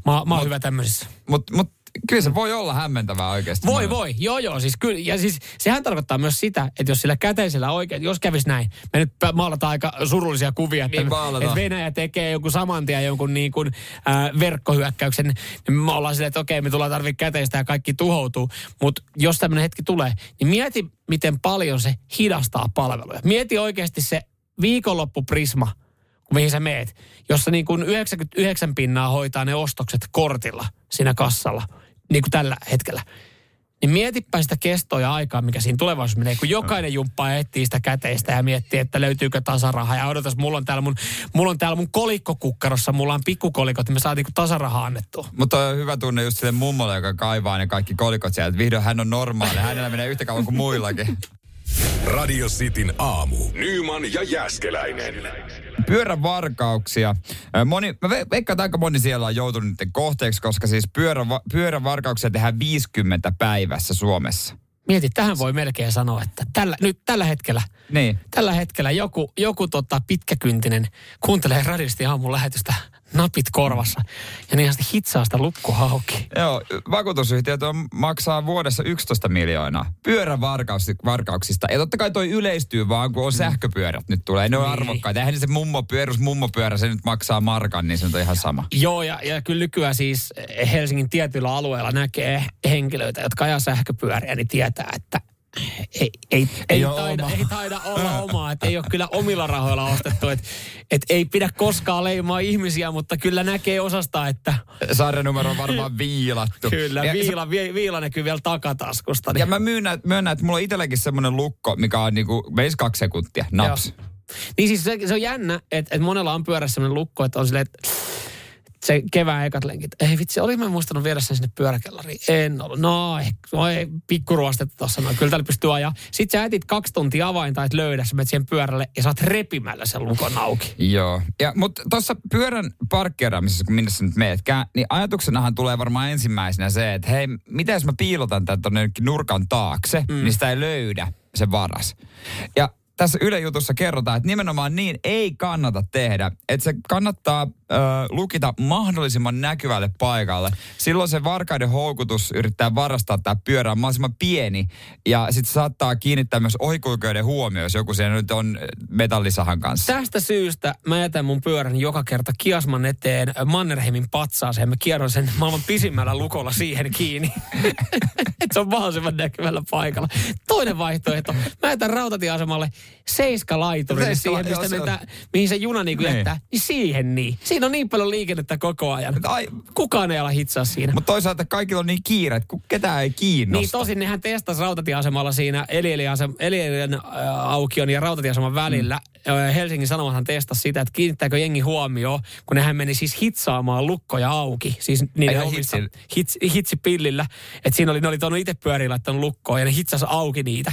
Mä, mä oon hyvä tämmöisissä. Mutta mut, kyllä se voi olla hämmentävää oikeasti. Voi, voi. Joo, joo. Siis kyllä, ja siis sehän tarkoittaa myös sitä, että jos sillä käteisellä oikein, jos kävisi näin, me nyt maalataan aika surullisia kuvia, että, Niin että Venäjä tekee jonkun saman tien jonkun niin kuin, äh, verkkohyökkäyksen, niin me ollaan silleen, että okei, me tullaan tarvitse käteistä ja kaikki tuhoutuu. Mutta jos tämmöinen hetki tulee, niin mieti, miten paljon se hidastaa palveluja. Mieti oikeasti se viikonloppuprisma, mihin sä meet, jossa niin kuin 99 pinnaa hoitaa ne ostokset kortilla siinä kassalla, niin kuin tällä hetkellä. Niin mietipä sitä kestoa ja aikaa, mikä siinä tulevaisuudessa menee, kun jokainen jumppaa etsii sitä käteistä ja miettii, että löytyykö tasaraha. Ja odotas, mulla on täällä mun, mulla on täällä mun kolikkokukkarossa, mulla on pikkukolikot, niin me saatiin kun tasarahaa annettua. Mutta on hyvä tunne just sille mummolle, joka kaivaa ne kaikki kolikot sieltä. Vihdoin hän on normaali. Hänellä menee yhtä kauan kuin muillakin. *laughs* Radio Cityn aamu. Nyman ja Jäskeläinen. Pyörän varkauksia. Ö, Moni, mä ve- veikkaan, että aika moni siellä on joutunut niiden kohteeksi, koska siis pyörän, va- pyörän varkauksia tehdään 50 päivässä Suomessa. Mieti, tähän voi melkein sanoa, että tällä, nyt tällä hetkellä, Niin. tällä hetkellä joku, joku tota pitkäkyntinen kuuntelee radisti aamun lähetystä napit korvassa ja niin sitten hitsaa sitä lukko hauki. Joo, vakuutusyhtiöt on, maksaa vuodessa 11 miljoonaa pyörän varkaus, varkauksista. Ja totta kai toi yleistyy vaan, kun on sähköpyörät nyt tulee. Ne on Niin. arvokkaita. Eihän se mummo, perus mummopyörä, se nyt maksaa markan, niin se on ihan sama. Joo, ja, ja kyllä nykyään siis Helsingin tietyillä alueilla näkee henkilöitä, jotka ajaa sähköpyöriä, niin tietää, että ei, ei, ei, ole taida, oma. ei taida olla omaa, että ei ole kyllä omilla rahoilla ostettu, että et ei pidä koskaan leimaa ihmisiä, mutta kyllä näkee osasta, että Sarjanumero on varmaan viilattu. kyllä Ja se- viila, vi, viila näkyy vielä takataskusta. Niin. Ja mä myönnän, myönnän, että mulla on itselläkin semmoinen lukko, mikä on niinku, veisi kaksi sekuntia, naps. Joo. Niin siis se, se on jännä, että, että monella on pyörässä sellainen lukko, että on silleen, että se kevään ekat lenkit. Ei vitsi, olin mä muistanut viedä sen sinne pyöräkellariin. En ollut. No, ei, no ei pikkuruostetta tuossa. No, kyllä täällä pystyy ajaa. Sitten sä etit kaksi tuntia avainta, et löydä, sä menet siihen pyörälle ja saat repimällä sen lukon auki. Joo. Ja, mutta tuossa pyörän parkkeeraamisessa, kun minne sä nyt meetkään, niin ajatuksenahan tulee varmaan ensimmäisenä se, että hei, mitä jos mä piilotan tonne jonnekin nurkan taakse, mm. niin sitä ei löydä se varas. Ja tässä Yle Jutussa kerrotaan, että nimenomaan niin ei kannata tehdä. Että se kannattaa ö, lukita mahdollisimman näkyvälle paikalle. Silloin se varkaiden houkutus yrittää varastaa tämä pyörä on mahdollisimman pieni. Ja sitten saattaa kiinnittää myös ohikulkijoiden huomioon, jos joku siellä nyt on metallisahan kanssa. Tästä syystä mä jätän mun pyörän joka kerta Kiasman eteen Mannerheimin patsaaseen. Mä kierron sen maailman pisimmällä lukolla siihen kiinni. *laughs* Et se on mahdollisimman näkyvällä paikalla. Toinen vaihtoehto. Mä jätän rautatieasemalle seiska laiturille Seiska- siihen, mistä meitä, mihin se juna niinku Niin. jättää. Niin siihen niin. Siinä siinä on niin paljon liikennettä koko ajan. Ai, Kukaan ei ala hitsaa siinä. mutta toisaalta kaikilla on niin kiire, että ketään ei kiinnosta. Niin tosin nehän testasi rautatieasemalla siinä Elielien äh, aukion ja rautatieaseman välillä. Mm. Helsingin Sanomathan testasi sitä, että kiinnittääkö jengi huomioon, kun nehän meni siis hitsaamaan lukkoja auki. Siis niiden hitsillä? hits, hitsipillillä. Että siinä oli, ne oli tuonut itse pyöriin laittanut lukkoon ja ne hitsasi auki niitä.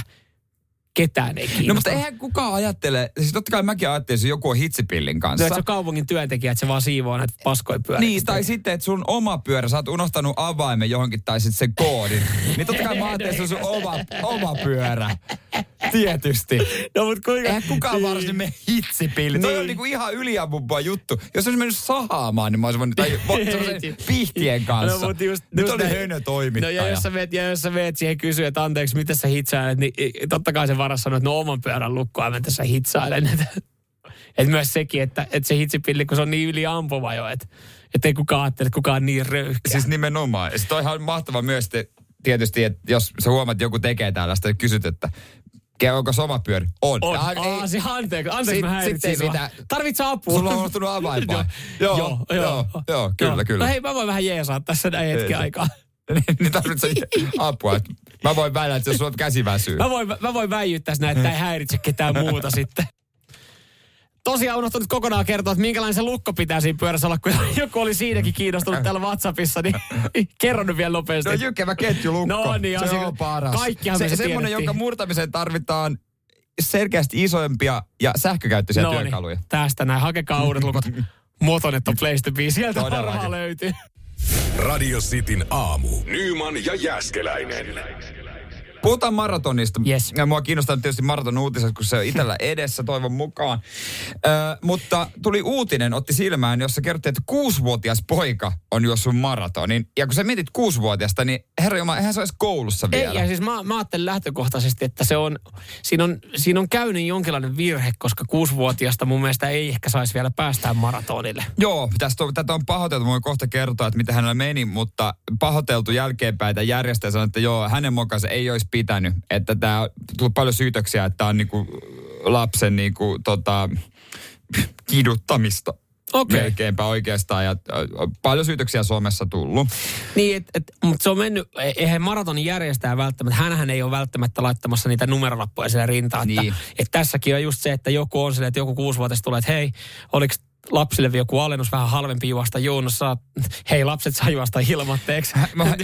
Ketään ei kiinnosta. No mutta eihän kukaan ajattele, siis totta kai mäkin ajattelin, että joku on hitsipillin kanssa. Se on kaupungin työntekijä, että se vaan siivoo näitä paskoja pyöriä. Niin, tai sitten, että sun oma pyörä, sä oot unohtanut avaimen johonkin tai sitten sen koodin. Niin totta kai mä ajattelin, että se on sun oma, oma pyörä. Tietysti. No mutta kuinka... Eihän kukaan Niin. varsinaisesti mene hitsipilli. Toi Niin. on niinku ihan yliampumpaa juttu. Jos olisi mennyt sahaamaan, niin mä olisin voinut, tai *laughs* semmoisen pihtien kanssa. No, mutta just, Nyt just oli hönö No toimittaja. ja jos sä meet, ja jos sä meet siihen kysyä, että anteeksi, miten sä hitsailet, niin totta kai se varas sanoo, että no oman pyörän lukkoa mä tässä hitsailen. *laughs* Että myös sekin, että, että se hitsipilli, kun se on niin yliampuva jo, että, että ei kukaan ajattele, että kukaan niin röyhkeä. Siis nimenomaan. Sit on ihan mahtava myös että tietysti, että jos sä huomaat, että joku tekee tällaista ja kysyt, että "Ke- onko sama pyöri? On. on. Ah, Aa, se anteeksi, anteeksi Sit- mä häiritsin sit ei sua. mitään. Tarvitset apua? Sulla on unohtunut avain vai? *laughs* joo, Joo, joo, joo, joo, kyllä, kyllä. No hei, mä voin vähän jeesaa tässä näin hetki Ei se- aikaa. Niin tarvitsee *laughs* apua. että Mä voin välillä, että jos on käsi väsyy. Mä voin, mä voin väijyttää näin, että ei häiritse ketään muuta sitten. Tosiaan unohtunut kokonaan kertoa, että minkälainen se lukko pitää siinä pyörässä olla, kun joku oli siinäkin kiinnostunut täällä WhatsAppissa, niin *laughs* kerro nyt vielä nopeasti. No jykevä ketjulukko. No niin, se asia- on paras. kaikkihan me se, se semmoinen, jonka murtamiseen tarvitaan selkeästi isompia ja sähkökäyttöisiä No työkaluja. niin, tästä näin, hakekaa uudet lukot. *laughs* Motonet on Place to be, sieltä Todellakin. varmaan löytyy. Radio Cityn aamu. Nyman ja Jäskeläinen. Puhutaan maratonista. Yes. Ja mua kiinnostaa tietysti maraton uutiset, kun se on itsellä *laughs* edessä toivon mukaan. Ö, mutta tuli uutinen, otti silmään, jossa kerrottiin, että kuusivuotias poika on juossut maratonin. Ja kun sä mietit kuusivuotiasta, niin herra Jumala, eihän se olisi koulussa Ei, vielä. ja siis mä, mä ajattelin lähtökohtaisesti, että se on, siinä on, siinä on käynyt jonkinlainen virhe, koska kuusivuotiaasta mun mielestä ei ehkä saisi vielä päästää maratonille. Joo, tästä on, tätä on pahoiteltu. Voin kohta kertoa, että mitä hänellä meni, mutta pahoiteltu jälkeenpäin tämä järjestäjä sanoi, että joo, hänen mukaan se ei olisi pitänyt. Että tämä on tullut paljon syytöksiä, että tämä on niinku lapsen niinku, tota, kiduttamista. Okei. Melkeinpä oikeastaan. Ja paljon syytöksiä Suomessa tullut. Niin, et, et, mutta se on mennyt, e- eihän maratonin järjestää välttämättä, hänhän ei ole välttämättä laittamassa niitä numerolappuja siellä rintaan. Että, Niin. että tässäkin on just se, että joku on silleen, että joku kuusivuotias tulee, että hei, oliko lapsille joku alennus vähän halvempi juosta. Juunus, saa, hei lapset saa juosta ilmatteeksi, Mä-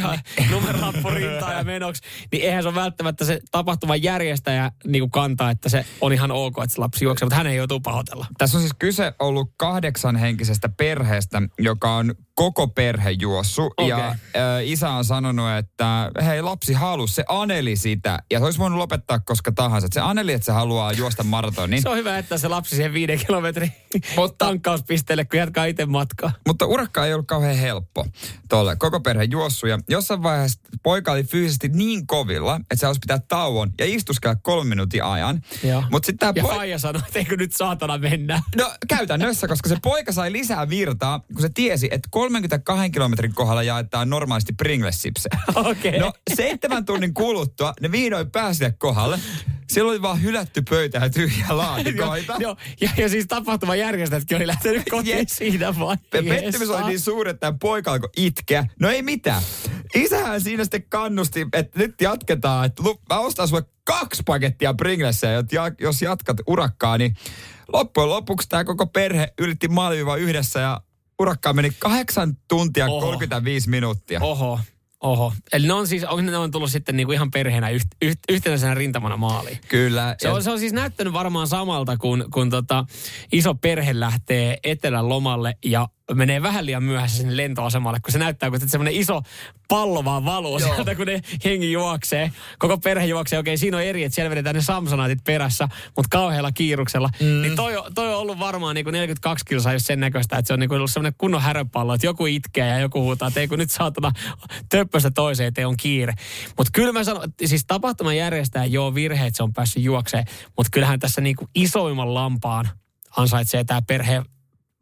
numerolappu rintaan ja menoksi, niin eihän se ole välttämättä se tapahtuman järjestäjä niin kuin kantaa, että se on ihan ok, että se lapsi juoksee, mutta hän ei joutuu pahoitella. Tässä on siis kyse ollut kahdeksanhenkisestä perheestä, joka on koko perhe juossu. Okei. Ja äh, isä on sanonut, että hei lapsi halus, se aneli sitä. Ja se olisi voinut lopettaa koska tahansa. Että se aneli, että se haluaa juosta maratonin. Se on hyvä, että se lapsi siihen viiden kilometrin Mutta- tankkauspisteelle, kun jatkaa itse matkaa. Mutta urakka ei ollut kauhean helppo tuolle koko perhe juossu. Ja jossain vaiheessa poika oli fyysisesti niin kovilla, että se halusi pitää tauon ja istuskella kolmen minuutin ajan. Joo. Mutta sitten Ja tämä poika... Faija sanoi, että eikö nyt saatana mennä. No käytännössä, koska se poika sai lisää virtaa, kun se tiesi, että 32 kilometrin kohdalla jaetaan normaalisti Pringles-sipsejä. Okei. No seitsemän tunnin kuluttua ne vihdoin pääsi sinne kohdalle. Siellä oli vaan hylätty pöytä ja tyhjä laatikoita. *laughs* Joo, ja, ja siis tapahtuma järjestäjätkin oli lähtenyt kotiin Yes. siinä vaiheessa. Pettymys oli niin suuri, että tämä poika alkoi itkeä. No ei mitään. Isähän siinä sitten kannusti, että nyt jatketaan. Että lu- mä ostan sulle kaksi pakettia ja- jos jatkat urakkaa, niin loppujen lopuksi tämä koko perhe ylitti maaliviiva yhdessä ja urakkaa meni 8 tuntia Oho. 35 minuuttia. Oho, oho. Eli ne on siis, ne on tullut sitten niinku ihan perheenä yht, yht, yhtenäisenä rintamana maaliin. Kyllä. Se on, se on siis näyttänyt varmaan samalta, kun, kun tota, iso perhe lähtee etelän lomalle ja menee vähän liian myöhässä sinne lentoasemalle, kun se näyttää, kun semmoinen iso pallo vaan valuu Joo. sieltä, kun ne hengi juoksee. Koko perhe juoksee. Okei, siinä on eri, että siellä vedetään ne Samsonaitit perässä, mutta kauhealla kiiruksella. Mm. Niin toi, toi on ollut varmaan niin kuin 42 kilsaa just sen näköistä, että se on niin kuin ollut semmoinen kunnon häröpallo, että joku itkee ja joku huutaa, että ei kun nyt saatana töppöstä toiseen, että on kiire. Mutta kyllä mä sanon, siis tapahtuman järjestää joo virhe, että se on päässyt juokseen, mutta kyllähän tässä niin kuin isoimman lampaan ansaitsee tämä perheen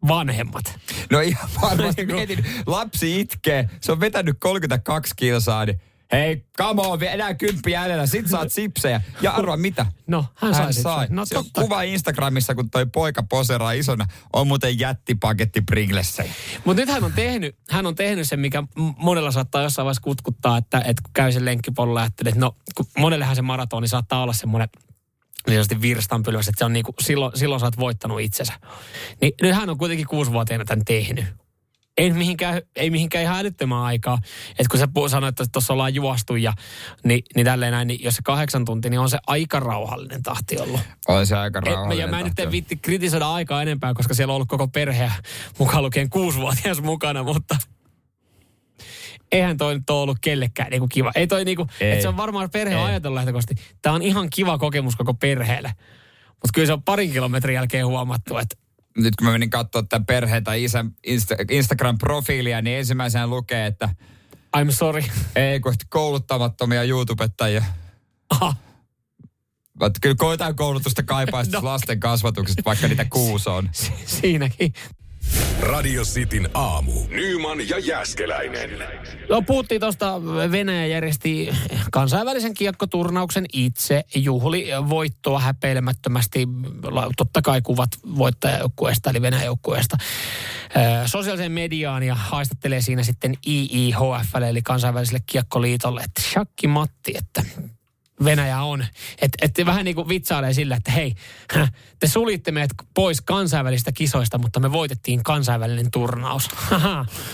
vanhemmat. No ihan varmasti Niin mietin, lapsi itkee, se on vetänyt 32 kilsaa, niin Hei, come on, enää kymppi jäljellä. Sit saat *laughs* sipsejä. Ja arva mitä? No, hän sai sipsejä. sai. No, Se on kuva Instagramissa, kun toi poika poseraa isona. On muuten jättipaketti Pringlessejä. Mutta nyt hän on, tehnyt, hän on tehnyt sen, mikä monella saattaa jossain vaiheessa kutkuttaa, että, että kun käy sen ajattelee, että no, kun monellehan se maratoni saattaa olla semmoinen niin virstanpylväs, että se on niinku, silloin, silloin sä oot voittanut itsensä. Niin nyt hän on kuitenkin kuusivuotiaana tämän tehnyt. Ei mihinkään, ei mihinkään ihan älyttömään aikaa. Että kun sä sanoit, että tuossa ollaan juostu ja niin, niin tälleen näin, niin jos se kahdeksan tuntia, niin on se aika rauhallinen tahti ollut. On se aika Et, ja rauhallinen. mä en nyt en vitti kritisoida aikaa enempää, koska siellä on ollut koko perhe *laughs* mukaan lukien kuusivuotias mukana, mutta eihän toi nyt ollut kellekään niinku kiva. Ei toi niinku, Ei. että se on varmaan perhe on ajatellut lähtökohtaisesti. Tämä on ihan kiva kokemus koko perheelle. Mutta kyllä se on parin kilometrin jälkeen huomattu, että Nyt kun mä menin katsoa tämän perheen tai isän Insta- Instagram-profiilia, niin ensimmäisenä lukee, että I'm sorry. ei kun kouluttamattomia YouTubettajia. Aha, Mutta kyllä koitaan koulutusta kaipaa No. *laughs* no. lasten kasvatuksesta, vaikka niitä kuusi on. si- siinäkin. Radio Cityn aamu. Nyman ja Jäskeläinen. No puhuttiin tuosta, Venäjä järjesti kansainvälisen kiekkoturnauksen itse, juhli voittoa häpeilemättömästi, totta kai kuvat voittajajoukkueesta eli Venäjän joukkueesta sosiaaliseen mediaan ja haistattelee siinä sitten IIHF eli kansainväliselle kiekkoliitolle, että Shakki Matti, että Venäjä on. Että et vähän niin kuin vitsailee sillä, että hei, te suljitte meidät pois kansainvälisistä kisoista, mutta me voitettiin kansainvälinen turnaus.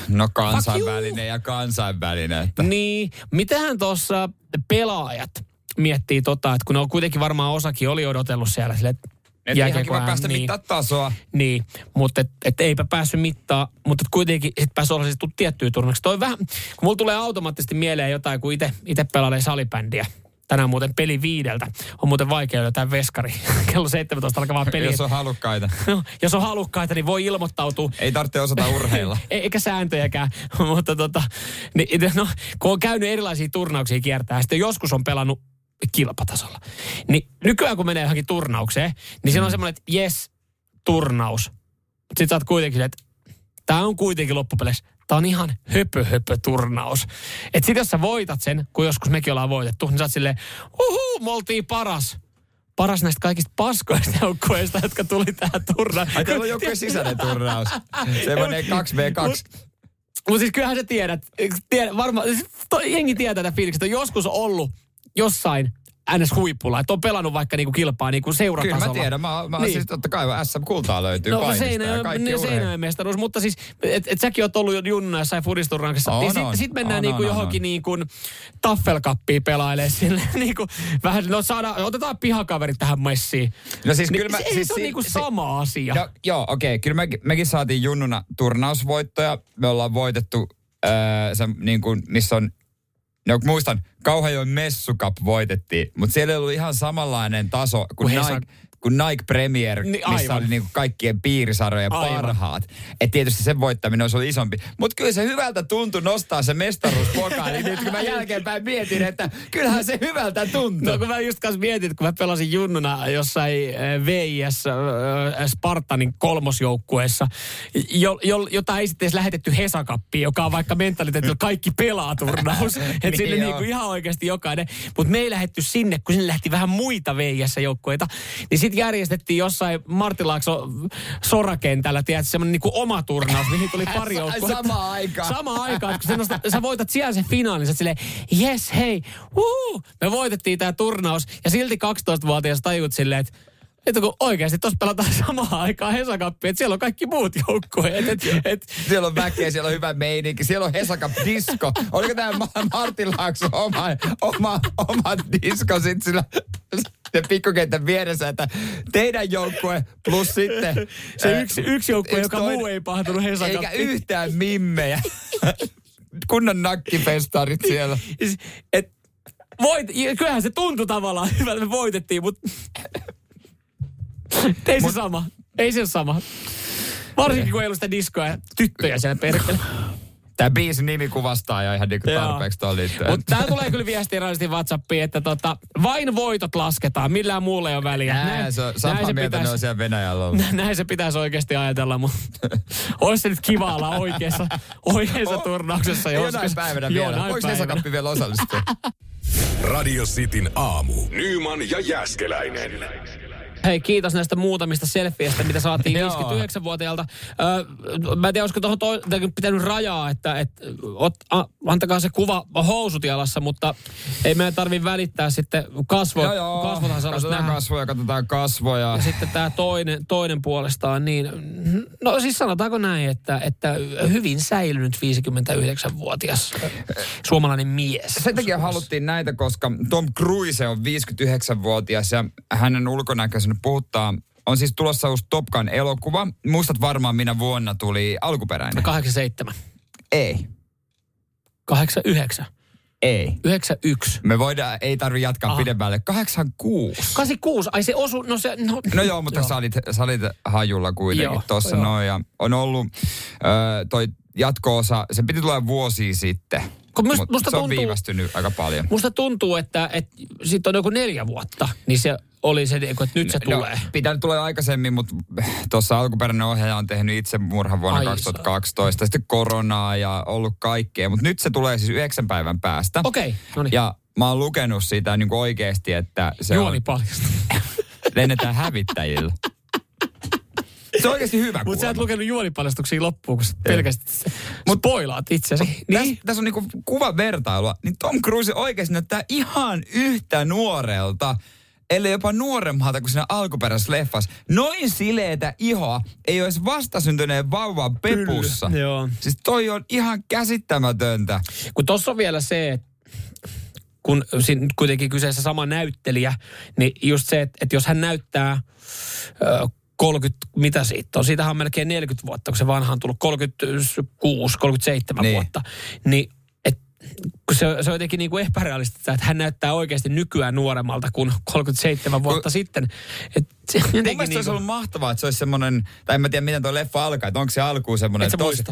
No kansainvälinen ja kansainvälinen. Että. Niin, mitähän tuossa pelaajat miettii tota, että kun ne on kuitenkin varmaan osakin oli odotellut siellä sille, että Et ihan kiva päästä niin, mittaa tasoa. niin, mutta et, et eipä päässyt mittaa, mutta et kuitenkin sit päässyt olla siis tiettyä turnauksia. Toi vähän, kun mulla tulee automaattisesti mieleen jotain, kun itse pelailee salibändiä. Tänään muuten peli viideltä. On muuten vaikea löytää veskari. *laughs* Kello 17 alkavaa peli. Jos on halukkaita. No, jos on halukkaita, niin voi ilmoittautua. Ei tarvitse osata urheilla. *laughs* Ei- Eikä sääntöjäkään, *laughs* mutta tota, niin, no, kun on käynyt erilaisia turnauksia kiertää, sitten joskus on pelannut kilpatasolla. Niin nykyään kun menee johonkin turnaukseen, niin siinä on semmoinen, että jes, turnaus. Sitten sä oot kuitenkin, että tämä on kuitenkin loppupeleissä, tämä on ihan höpö höpö turnaus. Että sit jos sä voitat sen, kun joskus mekin ollaan voitettu, niin sä oot silleen, uhu, me oltiin paras. Paras näistä kaikista paskoista joukkueista, jotka tuli tähän turnaukseen. Ai teillä on joku sisäinen turnaus. *laughs* Se menee 2v2. Mutta siis kyllähän sä tiedät, tiedät varmaan, siis jengi tietää tätä fiilikset, on joskus ollut jossain ns. huipulla, että on pelannut vaikka niinku kilpaa niinku Kyllä seuratasolla. mä tiedän. Mä, mä Niin. siis totta kai SM-kultaa löytyy No painista ja Seinäjoen, kaikki urheilu. Seinäjoen mestaruus, mutta siis, että et säkin oot ollut jo junnuna jossain fudisturnauksessa. On, niin sit, on. sit mennään On, niinku on, johonkin on. niinku taffelkappiin pelailemaan sille. *laughs* niinku, vähän, no saadaan, otetaan pihakaverit tähän messiin. No siis Niin kyllä mä... se, siis se on si- niinku sama asia. No, joo, okei. Okay. Kyllä me, mekin saatiin junnuna turnausvoittoja. Me ollaan voitettu, öö, se, niin kuin, missä on, no muistan, Kauhajoen Messukap voitettiin, mutta siellä ei ollut ihan samanlainen taso kuin Nike, kuin Nike Premier, Niin, missä aivan. oli niin kuin kaikkien piirisarjojen Aivan. parhaat. Et tietysti sen voittaminen olisi ollut isompi. Mutta kyllä se hyvältä tuntui nostaa se mestaruuspokaali. *laughs* nyt kun mä jälkeenpäin mietin, että kyllähän se hyvältä tuntui. No kun mä just kanssa mietin, kun mä pelasin junnuna jossain äh, VIS äh, Spartanin kolmosjoukkueessa, jo, jo, jota ei sitten edes lähetetty Hesakappiin, joka on vaikka mentaliteetillä kaikki pelaa turnaus. *laughs* Että Niin sille joo. niinku ihan oikeasti jokainen. Mutta me ei lähetty sinne, kun sinne lähti vähän muita VIS-joukkueita. Niin sitten järjestettiin jossain Martilaakso sorakentällä, tiedätkö, semmoinen niinku oma turnaus, mihin tuli pari *laughs* Sa- joukkuetta. samaan aikaan. Samaan aikaan, että kun nostat, sä voitat siellä sen finaalin, sä oot silleen, yes, hei, uh, me voitettiin tämä turnaus. Ja silti 12-vuotias tajut silleen, että että kun oikeasti tuossa pelataan *laughs* samaan aikaan Hesakappi, että siellä on kaikki muut joukkueet. Et, et, Siellä on väkeä, siellä on hyvä meininki, siellä on Hesaka disco. Oliko tämä Ma- Martin Laakso oma, oma, oma disco sitten sillä se pikkukentän vieressä, että teidän joukkue plus sitten... se ää, yksi, yksi joukkue, yksi joka toinen- muu ei pahtunut Eikä Hesakappiin. yhtään mimmejä. *laughs* Kunnon nakkifestarit siellä. Siis, Et, voit, kyllähän se tuntui tavallaan *laughs* hyvältä, me voitettiin, mutta *laughs* ei se sama. Ei se sama. Varsinkin kun ei ollut sitä diskoa ja tyttöjä siellä perkele. Tämä biisin nimi kuvastaa jo ihan niinku tarpeeksi tuolla liittyen. Mutta tää tulee kyllä viesti rallisesti WhatsAppiin, että tota, vain voitot lasketaan, millään muulla ei ole väliä. Nää, se on samaa se mieltä ne on siellä Venäjällä ollut. *laughs* Näin se pitäisi oikeasti ajatella, mutta *laughs* olisi se nyt kiva olla oikeassa, *laughs* oikeassa Oh, turnauksessa joskus. Jonain päivänä vielä. Jonain Voiko päivänä. Nesakappi vielä osallistua? Radio Cityn aamu. Nyman ja Jäskeläinen. Hei, kiitos näistä muutamista selfieistä, mitä saatiin *laughs* Joo. 59-vuotiaalta. Öö, mä en tiedä, olisiko tuohon to- pitänyt rajaa, että et, ot, a, antakaa se kuva housut jalassa, mutta ei meidän tarvi välittää sitten kasvo, joo, joo. kasvothan Katsotaan nähdä. kasvoja, katsotaan kasvoja. Ja sitten tämä toinen, toinen puolestaan, niin no siis sanotaanko näin, että, että hyvin säilynyt 59-vuotias suomalainen mies. Sen takia haluttiin näitä, koska Tom Cruise on 59-vuotias ja hänen ulkonäköisen puhuttaa. On siis tulossa uusi Top Gun elokuva. Muistat varmaan, minä vuonna tuli alkuperäinen. 87, Ei. 89, Ei. 91. Me voidaan, ei tarvi jatkaa Ah. pidemmälle. 86. 86, ai se osu, no se, no, No joo, mutta sä olit, sä olit hajulla kuitenkin Joo, tuossa joo. noin. Ja on ollut ö, toi jatko-osa, se piti tulla vuosia sitten. Kun must- Mut musta se on tuntuu- viivästynyt aika paljon. Musta tuntuu, että, että sitten on joku neljä vuotta, niin se oli se, että nyt se tulee. No, pitänyt tulla aikaisemmin, mutta tuossa alkuperäinen ohjaaja on tehnyt itsemurhan vuonna Ai 2012. Sitten koronaa ja ollut kaikkea. Mutta nyt se tulee siis yhdeksän päivän päästä. Okei, no niin. Ja mä oon lukenut siitä niin kuin oikeasti, että se Juoni on, paljasta. *laughs* lennetään hävittäjillä. Se on oikeasti hyvä Mutta sä et lukenut juonipaljastuksia loppuun, kun pelkästään Mut spoilaat itsesi. Tässä, Niin? tässä on niinku kuva vertailua, niin Tom Cruise oikeasti näyttää ihan yhtä nuorelta, ellei jopa nuoremmalta kuin siinä alkuperäisessä leffassa. Noin sileetä ihoa ei ole edes vastasyntyneen vauvan pepussa. Kyllä, joo. Siis toi on ihan käsittämätöntä. Kun tossa on vielä se, että kun kuitenkin kyseessä sama näyttelijä, niin just se, että, että jos hän näyttää ö, 30, mitä siitä on, siitähän on melkein 40 vuotta, kun se vanha on tullut 36, 37 Niin. vuotta, niin kun se, se on jotenkin niin kuin epärealistista, että hän näyttää oikeasti nykyään nuoremmalta kuin 37 vuotta Kun- sitten. Et se Mun mielestä se niin olisi kuin, ollut mahtavaa, että se olisi semmoinen, tai en mä tiedä miten tuo leffa alkaa, että onko se alkuun semmoinen... Et tosi-?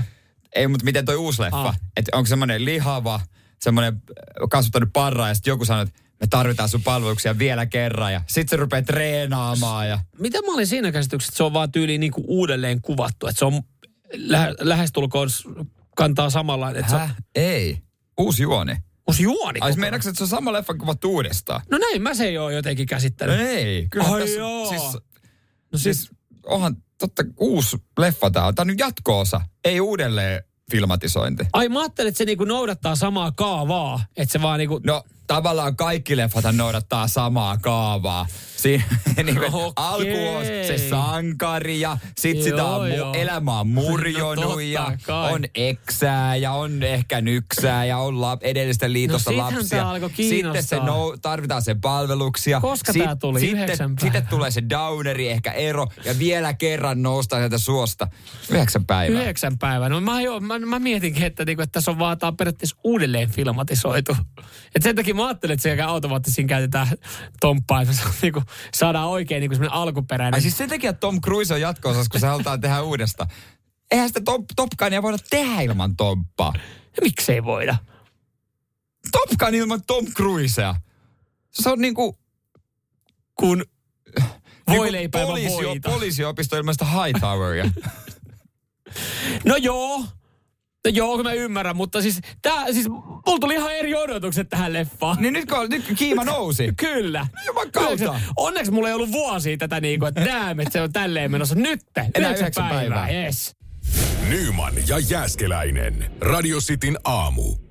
Ei, mutta miten toi uusi leffa, Ah. että onko semmoinen lihava, semmoinen kasvattanut parraa ja sitten joku sanoo, että me tarvitaan sun palveluksia vielä kerran ja sitten se rupeaa treenaamaan ja... Mitä mä olin siinä käsityksessä, että se on vaan tyyliin niin kuin uudelleen kuvattu, että se on lä- lähestulkoon kantaa samanlainen, että se on Häh? Ei. Uusi juoni. uusi juoni. Ai siis meinaatko, että se on sama leffa kuvattu uudestaan? No näin mä se jo jotenkin käsittänyt. Ei. Kyllä Ai tässä, joo. Siis, No siis onhan totta uusi leffa tää on. Tää on nyt jatko-osa, ei uudelleen filmatisointi. Ai mä ajattelin, että se niinku noudattaa samaa kaavaa. Että se vaan niinku... No tavallaan kaikki leffathan noudattaa samaa kaavaa. Siinä *laughs* niin kuin Okei. alku on se sankari ja sit sitä Joo, on, joo. mu- elämä on No murjonut totta ja kai. on eksää ja on ehkä nyksää ja on lap, edellistä liitosta No, lapsia. Sitten se nou, tarvitaan sen palveluksia. Koska tää tuli? Sitten, sitten tulee se downeri, ehkä ero ja vielä kerran noustaan sieltä suosta. Yhdeksän päivää. Yhdeksän päivää. No mä, jo, mä, mä mietinkin, että, niinku, että tässä on vaan tää on periaatteessa uudelleen filmatisoitu. Et sen takia mä ajattelin, että siellä automaattisesti käytetään tomppaa, että niinku, saadaan oikein niinku semmoinen alkuperäinen. Ai siis sen takia Tom Cruise on jatko kun se halutaan tehdä uudestaan. Eihän sitä Top, Top Gunia voida tehdä ilman Tomppaa. Ja miksei voida? Top Gun ilman Tom Cruisea. Se on niinku... Kun niinku voi leipää poliisi, voita. poliisiopisto ilman sitä Hightoweria. *laughs* No joo. No joo, mä ymmärrän, mutta siis, tää, siis mulla tuli ihan eri odotukset tähän leffaan. niin nyt, kun, nyt kiima *laughs* nousi. Kyllä. Yhdeksän- Onneksi mulla ei ollut vuosia tätä niin kuin, että näemme, että se on tälleen menossa. Nyt, Enää yhdeksän päivää. Yes. Nyman ja Jäskeläinen. Radio Cityn aamu.